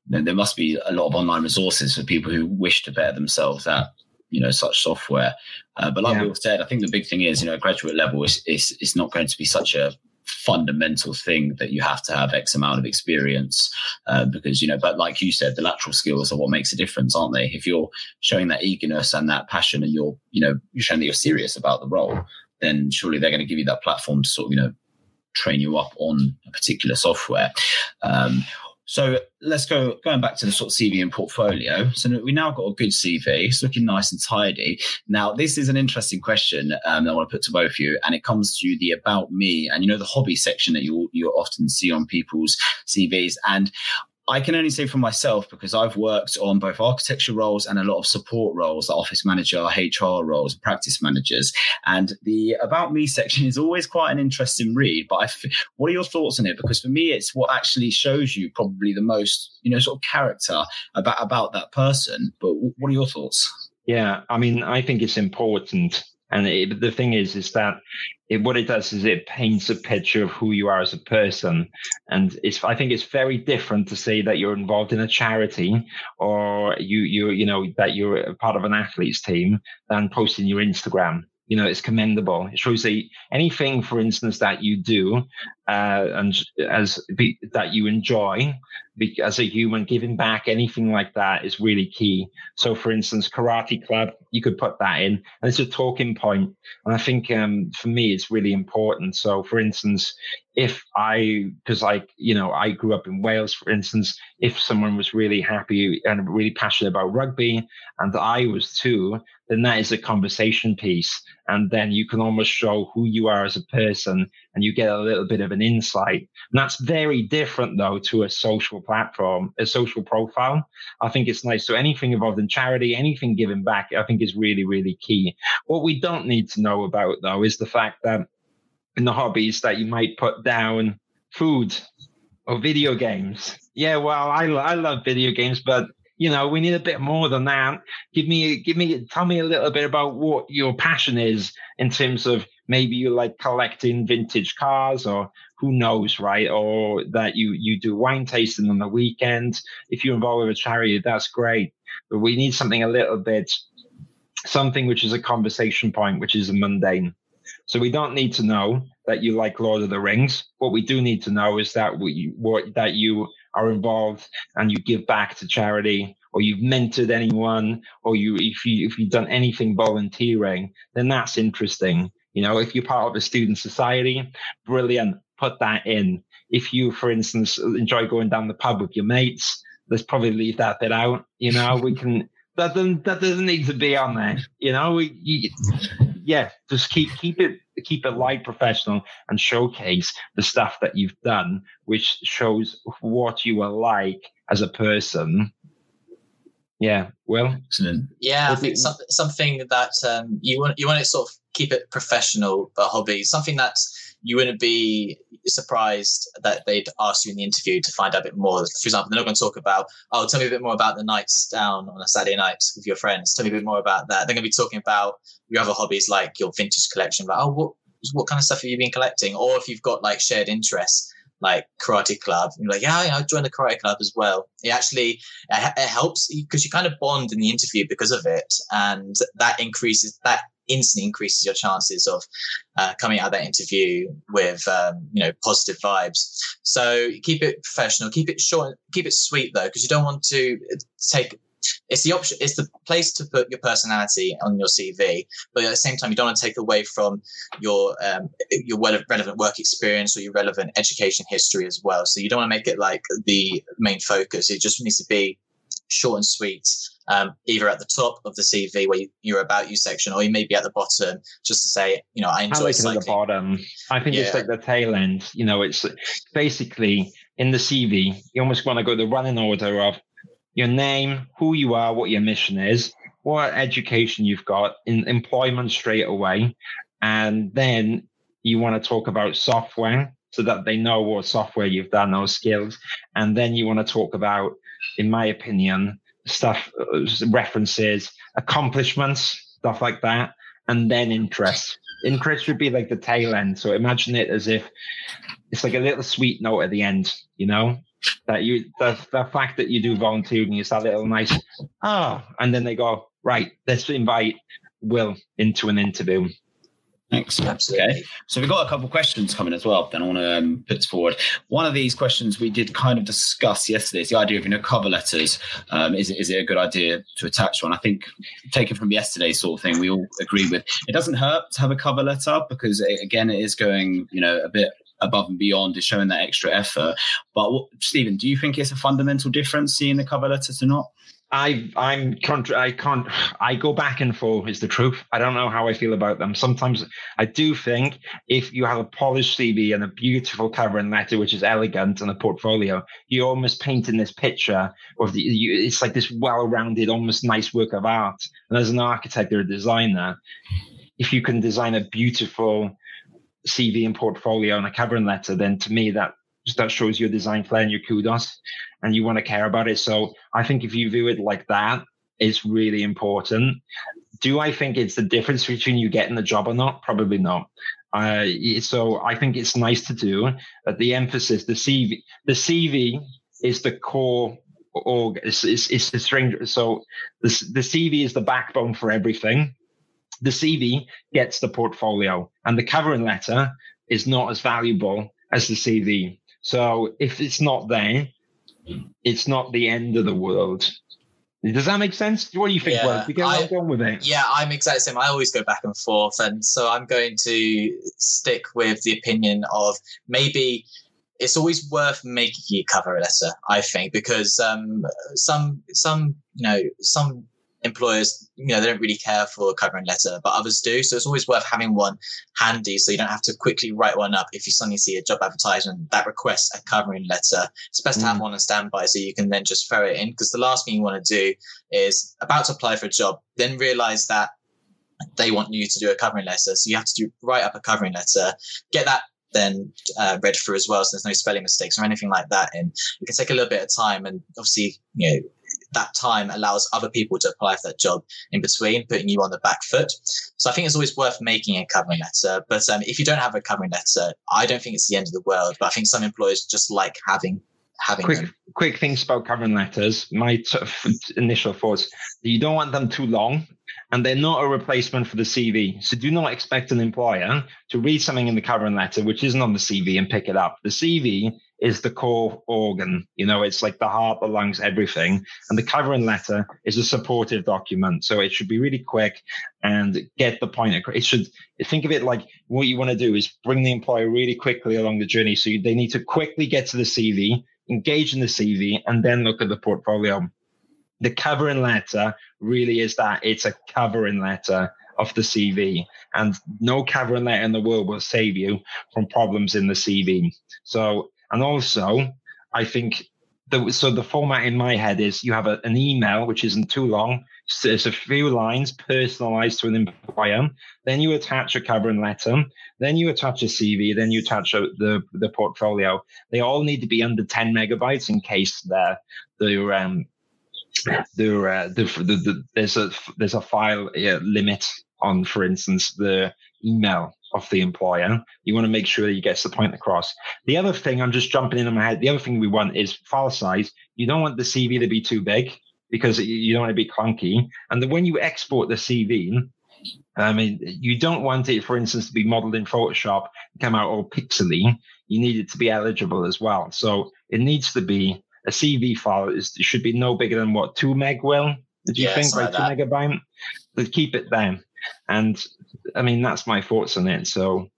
there must be a lot of online resources for people who wish to better themselves at you know such software. Uh, but like yeah. we said, I think the big thing is you know graduate level is is is not going to be such a fundamental thing that you have to have X amount of experience uh, because you know. But like you said, the lateral skills are what makes a difference, aren't they? If you're showing that eagerness and that passion, and you're you know you're showing that you're serious about the role, then surely they're going to give you that platform to sort of you know train you up on a particular software. Um, so let's go going back to the sort of CV and portfolio. So we now got a good CV. It's looking nice and tidy. Now this is an interesting question um, that I want to put to both of you, and it comes to the about me and you know the hobby section that you you often see on people's CVs. And I can only say for myself because I've worked on both architecture roles and a lot of support roles, like office manager, HR roles, practice managers. And the About Me section is always quite an interesting read. But what are your thoughts on it? Because for me, it's what actually shows you probably the most, you know, sort of character about, about that person. But what are your thoughts? Yeah, I mean, I think it's important and it, the thing is, is that it, what it does is it paints a picture of who you are as a person. And it's, I think it's very different to say that you're involved in a charity or you, you, you know, that you're part of an athlete's team than posting your Instagram you know, it's commendable. It shows that anything, for instance, that you do uh, and as be, that you enjoy be, as a human, giving back, anything like that is really key. So, for instance, karate club, you could put that in, and it's a talking point. And I think um, for me, it's really important. So, for instance, if I, because I, you know, I grew up in Wales, for instance, if someone was really happy and really passionate about rugby, and I was too, then that is a conversation piece. And then you can almost show who you are as a person and you get a little bit of an insight. And that's very different though to a social platform, a social profile. I think it's nice. So anything involved in charity, anything giving back, I think is really, really key. What we don't need to know about though is the fact that in the hobbies that you might put down food or video games. Yeah, well, I, I love video games, but you know, we need a bit more than that. Give me, give me, tell me a little bit about what your passion is in terms of maybe you like collecting vintage cars or who knows, right? Or that you you do wine tasting on the weekend. If you're involved with a charity, that's great. But we need something a little bit, something which is a conversation point, which is mundane. So we don't need to know that you like Lord of the Rings. What we do need to know is that we what that you are involved and you give back to charity or you've mentored anyone or you if you if you've done anything volunteering, then that's interesting. You know, if you're part of a student society, brilliant, put that in. If you, for instance, enjoy going down the pub with your mates, let's probably leave that bit out. You know, we can that doesn't that doesn't need to be on there. You know, we you, yeah, just keep keep it keep it light, professional, and showcase the stuff that you've done, which shows what you are like as a person. Yeah, well, excellent. Yeah, I think some, something that um, you want you want to sort of keep it professional, a hobby, something that you wouldn't be surprised that they'd ask you in the interview to find out a bit more. For example, they're not going to talk about, oh, tell me a bit more about the nights down on a Saturday night with your friends. Tell me a bit more about that. They're going to be talking about your other hobbies like your vintage collection, like, oh, what, what kind of stuff have you been collecting? Or if you've got like shared interests, like karate club, you're like, yeah, yeah, I joined the karate club as well. It actually it helps because you kind of bond in the interview because of it, and that increases that instantly increases your chances of uh, coming out of that interview with um, you know positive vibes. So keep it professional, keep it short, keep it sweet though, because you don't want to take. It's the option. It's the place to put your personality on your CV, but at the same time, you don't want to take away from your um, your relevant work experience or your relevant education history as well. So you don't want to make it like the main focus. It just needs to be short and sweet um, either at the top of the CV where you, your about you section, or you may be at the bottom just to say, you know, I enjoy I like cycling. at the bottom. I think yeah. it's like the tail end. You know, it's basically in the CV. You almost want to go the running order of your name, who you are, what your mission is, what education you've got, in employment straight away, and then you want to talk about software so that they know what software you've done, those skills, and then you want to talk about, in my opinion, stuff, uh, references, accomplishments, stuff like that, and then interest. Interest would be like the tail end. So imagine it as if it's like a little sweet note at the end, you know, that you the, the fact that you do volunteering is that little nice ah, oh, and then they go right. Let's invite Will into an interview. Excellent. Absolutely. Okay. So we've got a couple of questions coming as well. Then I want to um, put forward. One of these questions we did kind of discuss yesterday is the idea of you know cover letters. Um, is it is it a good idea to attach one? I think taken from yesterday sort of thing, we all agree with. It doesn't hurt to have a cover letter because it, again, it is going you know a bit above and beyond, is showing that extra effort. But what, Stephen, do you think it's a fundamental difference seeing the cover letters or not? I I'm contra- I can't I go back and forth is the truth. I don't know how I feel about them. Sometimes I do think if you have a polished CV and a beautiful cover and letter which is elegant and a portfolio, you're almost painting this picture of the you, it's like this well-rounded, almost nice work of art. And as an architect or a designer, if you can design a beautiful CV and portfolio and a cover and letter, then to me that that shows your design flair and your kudos and you want to care about it. So I think if you view it like that, it's really important. Do I think it's the difference between you getting the job or not? Probably not. Uh, so I think it's nice to do. But the emphasis, the CV, the CV is the core org. It's, it's, it's the string. So the, the CV is the backbone for everything. The CV gets the portfolio, and the covering letter is not as valuable as the CV. So if it's not there, it's not the end of the world. Does that make sense? What do you think? Yeah, you get I, on with it. Yeah, I'm exactly the same. I always go back and forth, and so I'm going to stick with the opinion of maybe it's always worth making a cover a letter. I think because um, some some you know some employers, you know, they don't really care for a covering letter, but others do. So it's always worth having one handy so you don't have to quickly write one up if you suddenly see a job advertisement that requests a covering letter. It's best mm. to have mm. one on standby so you can then just throw it in because the last thing you want to do is about to apply for a job, then realize that they want you to do a covering letter. So you have to do, write up a covering letter, get that then uh, read through as well. So there's no spelling mistakes or anything like that. And it can take a little bit of time. And obviously, you know, that time allows other people to apply for that job in between, putting you on the back foot. So I think it's always worth making a covering letter. But um, if you don't have a covering letter, I don't think it's the end of the world. But I think some employers just like having having quick them. quick things about covering letters. My t- f- initial thoughts: you don't want them too long, and they're not a replacement for the CV. So do not expect an employer to read something in the covering letter which isn't on the CV and pick it up. The CV is the core organ. You know, it's like the heart, the lungs, everything. And the covering letter is a supportive document. So it should be really quick and get the point across. It should think of it like what you want to do is bring the employer really quickly along the journey. So they need to quickly get to the CV, engage in the CV, and then look at the portfolio. The covering letter really is that it's a covering letter of the CV, and no covering letter in the world will save you from problems in the CV. So and also, I think the, so the format in my head is you have a, an email which isn't too long. So it's a few lines personalized to an employer. Then you attach a covering letter. Then you attach a CV. Then you attach a, the the portfolio. They all need to be under 10 megabytes in case they're they're um they're, uh, the, the, the, there's a there's a file uh, limit on, for instance, the email of the employer. You want to make sure that you get the point across. The other thing, I'm just jumping in on my head. The other thing we want is file size. You don't want the CV to be too big because you don't want to be clunky. And then when you export the CV, I mean, you don't want it, for instance, to be modeled in Photoshop, come out all pixely. You need it to be eligible as well. So it needs to be a CV file. It should be no bigger than what two meg will? Did you Yeah, think something like two like megabyte? But keep it there. And I mean, that's my thoughts on it. So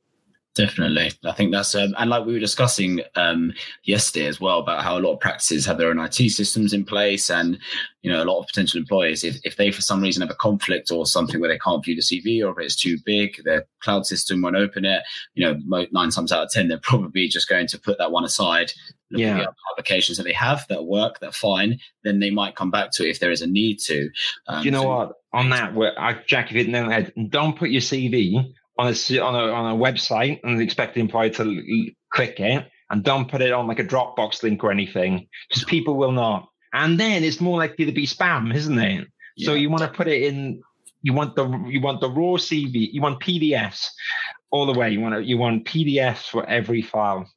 Definitely. I think that's, um, and like we were discussing um, yesterday as well about how a lot of practices have their own IT systems in place. And, you know, a lot of potential employers, if, if they for some reason have a conflict or something where they can't view the CV or if it's too big, their cloud system won't open it, you know, nine times out of 10, they're probably just going to put that one aside. Look at Yeah. the other applications that they have that work, that fine. Then they might come back to it if there is a need to. Um, you know so- what? On that, where I, Jack, if you didn't know, don't put your CV on a on a on a website and expect the employer to click it, and don't put it on like a Dropbox link or anything, because people will not. And then it's more likely to be spam, isn't it? So you want to put it in. You want the you want the raw CV. You want PDFs all the way. You want to, you want PDFs for every file.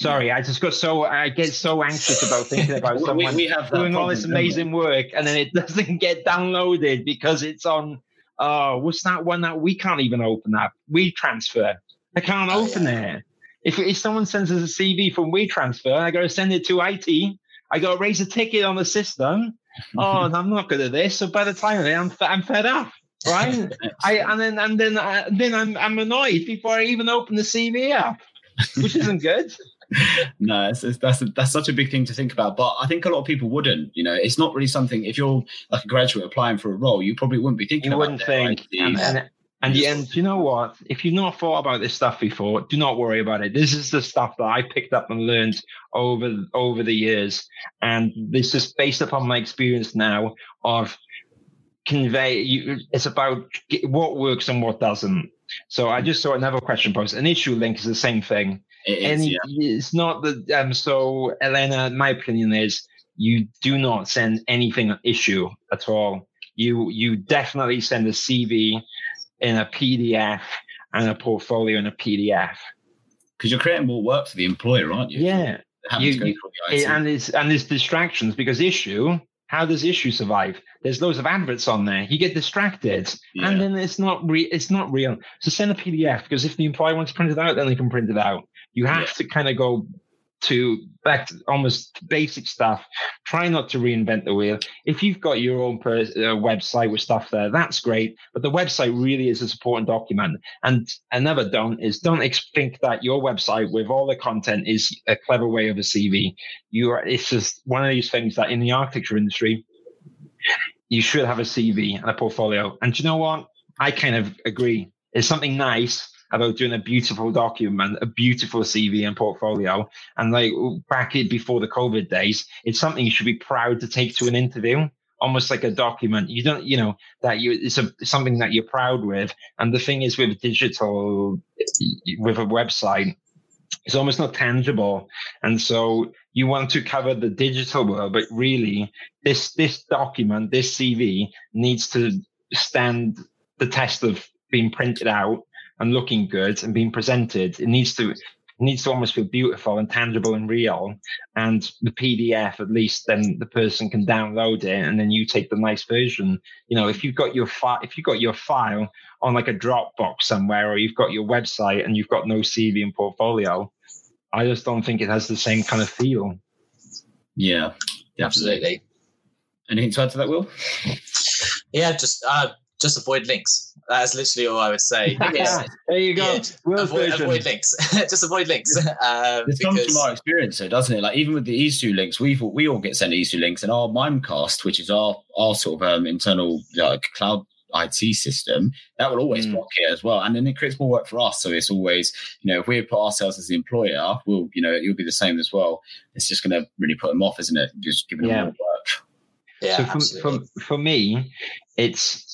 Sorry, I just got so I get so anxious about thinking about We- we- someone we have that doing all this we? amazing work and then it doesn't get downloaded because it's on oh what's that one that we can't even open that? WeTransfer. I can't Oh, open yeah. it. If, if someone sends us a cv from WeTransfer i gotta send it to it i gotta raise a ticket on the system. Oh and i'm not good at this so by the time of it i'm, I'm fed up right? I and then and then uh, then I'm, I'm annoyed before i even open the cv up which isn't good no, it's, it's, that's that's such a big thing to think about. But I think a lot of people wouldn't. You know, it's not really something. If you're like a graduate applying for a role, you probably wouldn't be thinking you wouldn't think. And, and, and, the, and you know what? If you've not thought about this stuff before, do not worry about it. This is the stuff that I picked up and learned over over the years, and this is based upon my experience now of convey. You, it's about what works and what doesn't. So I just saw another question post. An Issuu link is the same thing It is, any yeah. it's not that um so elena my opinion is you do not send anything on Issuu at all you you definitely send a cv in a pdf and a portfolio in a pdf Because you're creating more work for the employer, aren't you? yeah You- you- IT. and it's and there's distractions because Issuu how does Issuu survive there's loads of adverts on there you get distracted Yeah. and then it's not re- it's not real so send a pdf because if the employer wants to print it out then they can print it out you have Yeah. to kind of go to back to almost basic stuff. Try not to reinvent the wheel. If you've got your own per- uh, website with stuff there that's great but the website really is a supporting document. And another don't is don't ex- think that your website with all the content is a clever way of a cv you are it's just one of these things that in the architecture industry you should have a cv and a portfolio. And you know what? I kind of agree. It's something nice about doing a beautiful document, a beautiful CV and portfolio. And like back before the COVID days, it's something you should be proud to take to an interview, almost like a document. You don't, you know, that you it's a something that you're proud with. And the thing is with digital, with a website, it's almost not tangible. And so you want to cover the digital world, but really this this document, this CV needs to stand the test of being printed out and looking good and being presented. It needs to it needs to almost feel beautiful and tangible and real. And the PDF, at least, then the person can download it, and then you take the nice version. You know, if you've got your file, if you've got your file on like a Dropbox somewhere, or you've got your website and you've got no CV and portfolio, I just don't think it has the same kind of feel. Yeah. Absolutely. Anything to add to that, Will? Yeah, just uh, just avoid links. That's literally all I would say. Yeah, there you go. Yeah, avoid, avoid links. just avoid links. Um, This comes because from our experience, though, doesn't it? Like even with the Issuu links, we we all get sent Issuu links, and our Mimecast, which is our our sort of um, internal like cloud IT system, that will always Mm. block it as well, and then it creates more work for us. So it's always, you know, if we put ourselves as the employer, we'll, you know, it'll be the same as well. It's just going to really put them off, isn't it? Just giving Yeah. them more work. yeah, so for, absolutely. for, for me, it's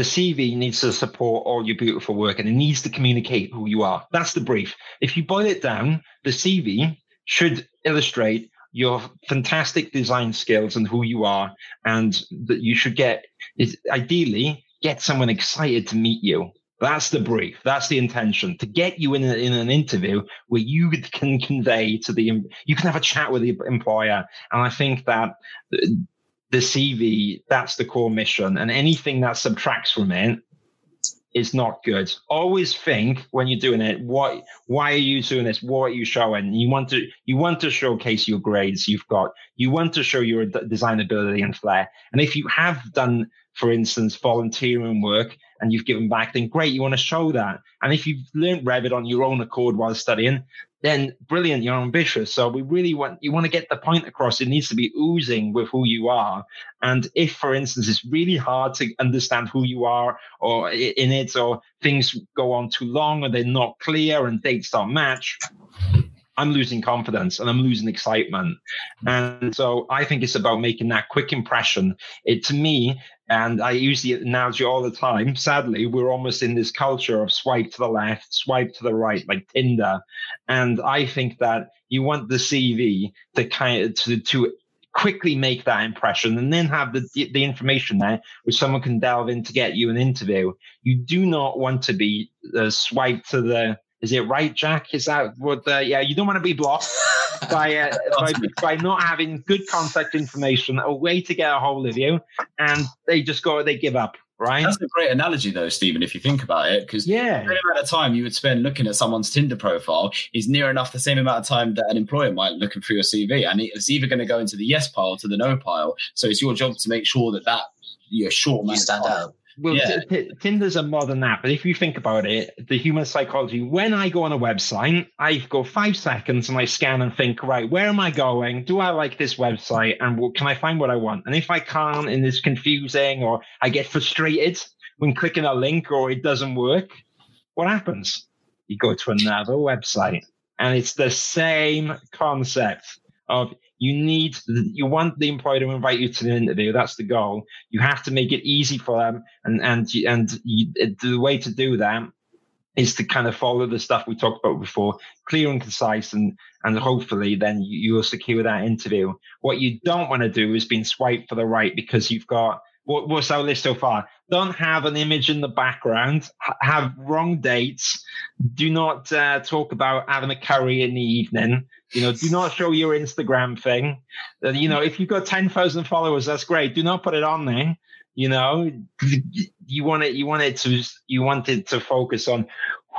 the CV needs to support all your beautiful work and it needs to communicate who you are. That's the brief. If you boil it down, the CV should illustrate your fantastic design skills and who you are, and that you should get is ideally get someone excited to meet you. That's the brief. That's the intention to get you in, a, in an interview where you can convey to the you can have a chat with the employer. And I think that uh, the CV, that's the core mission. And anything that subtracts from it is not good. Always think when you're doing it, what why are you doing this? What are you showing? You want to you want to showcase your grades you've got. You want to show your design ability and flair. And if you have done, for instance, volunteering work and you've given back, then great, you want to show that. And if you've learned Revit on your own accord while studying, then brilliant, you're ambitious. So we really want you want to get the point across. It needs to be oozing with who you are. And if, for instance, it's really hard to understand who you are or in it, or things go on too long or they're not clear and dates don't match, I'm losing confidence and I'm losing excitement. And so I think it's about making that quick impression. It to me, and I use the analogy all the time. Sadly, we're almost in this culture of swipe to the left, swipe to the right, like Tinder. And I think that you want the CV to kind of to, to quickly make that impression and then have the the information there which someone can delve in to get you an interview. You do not want to be uh, swiped to the is it right, Jack? Is that what? The, yeah, you don't want to be blocked by, uh, by by not having good contact information, a way to get a hold of you, and they just go, they give up, right? That's a great analogy, though, Stephen, if you think about it, because yeah, the amount of time you would spend looking at someone's Tinder profile is near enough the same amount of time that an employer might looking through your CV, and it's either going to go into the yes pile to the no pile. So it's your job to make sure that that you're short. you stand out. Well, Yeah. t- t- Tinder's a modern app, but if you think about it, the human psychology, when I go on a website, I go five seconds and I scan and think, right, where am I going? Do I like this website? And what, can I find what I want? And if I can't and it's confusing or I get frustrated when clicking a link or it doesn't work, what happens? You go to another website. And it's the same concept of you need, you want the employer to invite you to the interview. That's the goal. You have to make it easy for them and and and you, the way to do that is to kind of follow the stuff we talked about before clear and concise and and hopefully then you will secure that interview. What you don't want to do is being swiped for the right because you've got what, what's our list so far don't have an image in the background have wrong dates do not uh, talk about having a curry in the evening you know do not show your instagram thing. Uh, you know if you've got 10,000 followers that's great. Do not put it on there you know. You want it you want it to you want it to focus on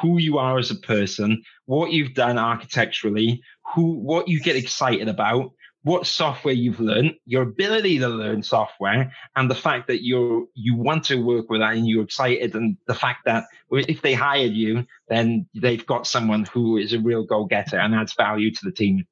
who you are as a person what you've done architecturally who what you get excited about what software you've learned your ability to learn software and the fact that you're you want to work with that and you're excited and the fact that if they hired you then they've got someone who is a real go-getter and adds value to the team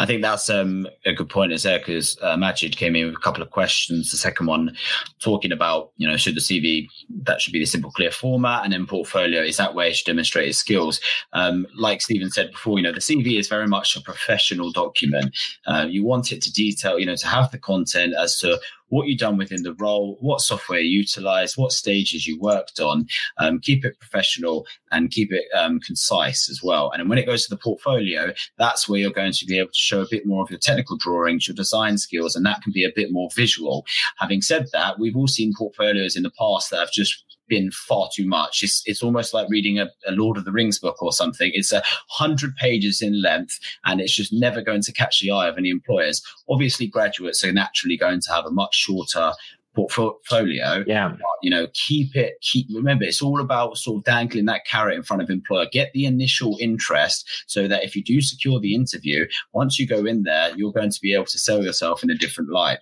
I think that's um, a good point, is there? Because uh, Majid came in with a couple of questions. The second one, talking about, you know, should the CV that should be the simple, clear format, and then portfolio is that way should demonstrate its skills. Um, like Stephen said before, you know, the CV is very much a professional document. Uh, you want it to detail, you know, to have the content as to what you've done within the role, what software you utilized, what stages you worked on. Um, keep it professional and keep it um, concise as well. And when it goes to the portfolio, that's where you're going to be able to show a bit more of your technical drawings, your design skills, and that can be a bit more visual. Having said that, we've all seen portfolios in the past that have just been far too much. It's it's almost like reading a, a Lord of the Rings book or something. It's a hundred pages in length, and it's just never going to catch the eye of any employers. Obviously, graduates are naturally going to have a much shorter portfolio. Yeah. You know, keep it, keep, remember, it's all about sort of dangling that carrot in front of employer. Get the initial interest so that if you do secure the interview, once you go in there, you're going to be able to sell yourself in a different light.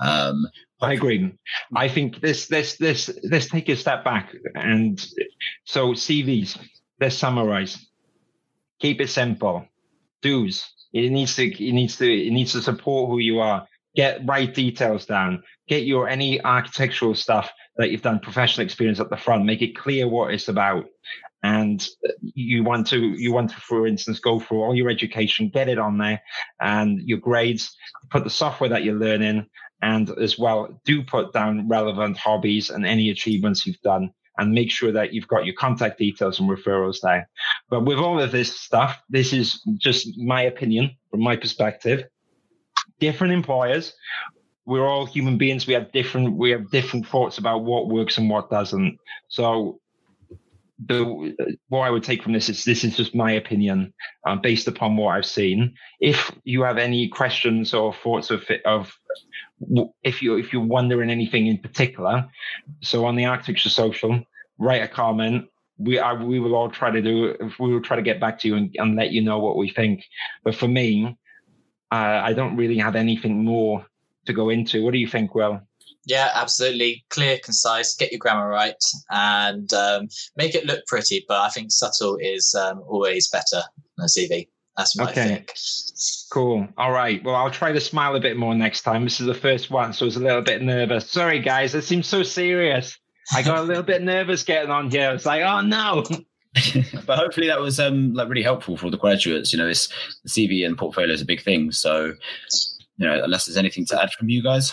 Um, I agree. I think this, this, this, let's take a step back. And so CVs, let's summarize. Keep it simple. Do's. It needs to, it needs to, it needs to support who you are. Get right details down. Get your any architectural stuff that you've done professional experience at the front. Make it clear what it's about. And you want to, you want to, for instance, go through all your education, get it on there and your grades, put the software that you're learning and as well do put down relevant hobbies and any achievements you've done and make sure that you've got your contact details and referrals there. But with all of this stuff this is just my opinion from my perspective. Different employers we're all human beings. We have different we have different thoughts about what works and what doesn't. So the what I would take from this is this is just my opinion uh, based upon what I've seen. If you have any questions or thoughts of of if you if you're wondering anything in particular, so on the Architecture Social, write a comment. We I, we will all try to do. We will try to get back to you and, and let you know what we think. But for me, uh, I don't really have anything more to go into. What do you think, Will? Yeah, absolutely. Clear, concise, get your grammar right, and um, make it look pretty. But I think subtle is um, always better than a CV. That's my okay. think. Cool. All right. Well, I'll try to smile a bit more next time. This is the first one, so I was a little bit nervous. Sorry, guys. It seems so serious. I got a little bit nervous getting on here. It's like, oh no. but hopefully that was um like really helpful for the graduates. You know, it's the CV and portfolio is a big thing. So, you know, unless there's anything to add from you guys.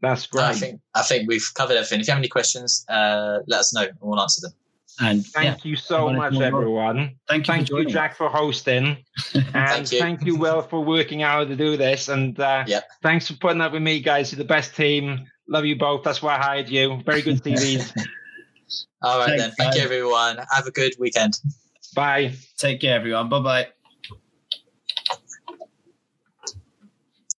That's great. I think I think we've covered everything. If you have any questions, uh, let us know and we'll answer them. And thank yeah, you so much, everyone. Thank you, thank you, Jack, for hosting, and thank, you. thank you, Will, for working out to do this. And uh, yep. thanks for putting up with me, guys. You're the best team. Love you both. That's why I hired you. Very good TVs. All right, Thanks, then. Thank guys. you, everyone. Have a good weekend. Bye. Take care, everyone. Bye bye.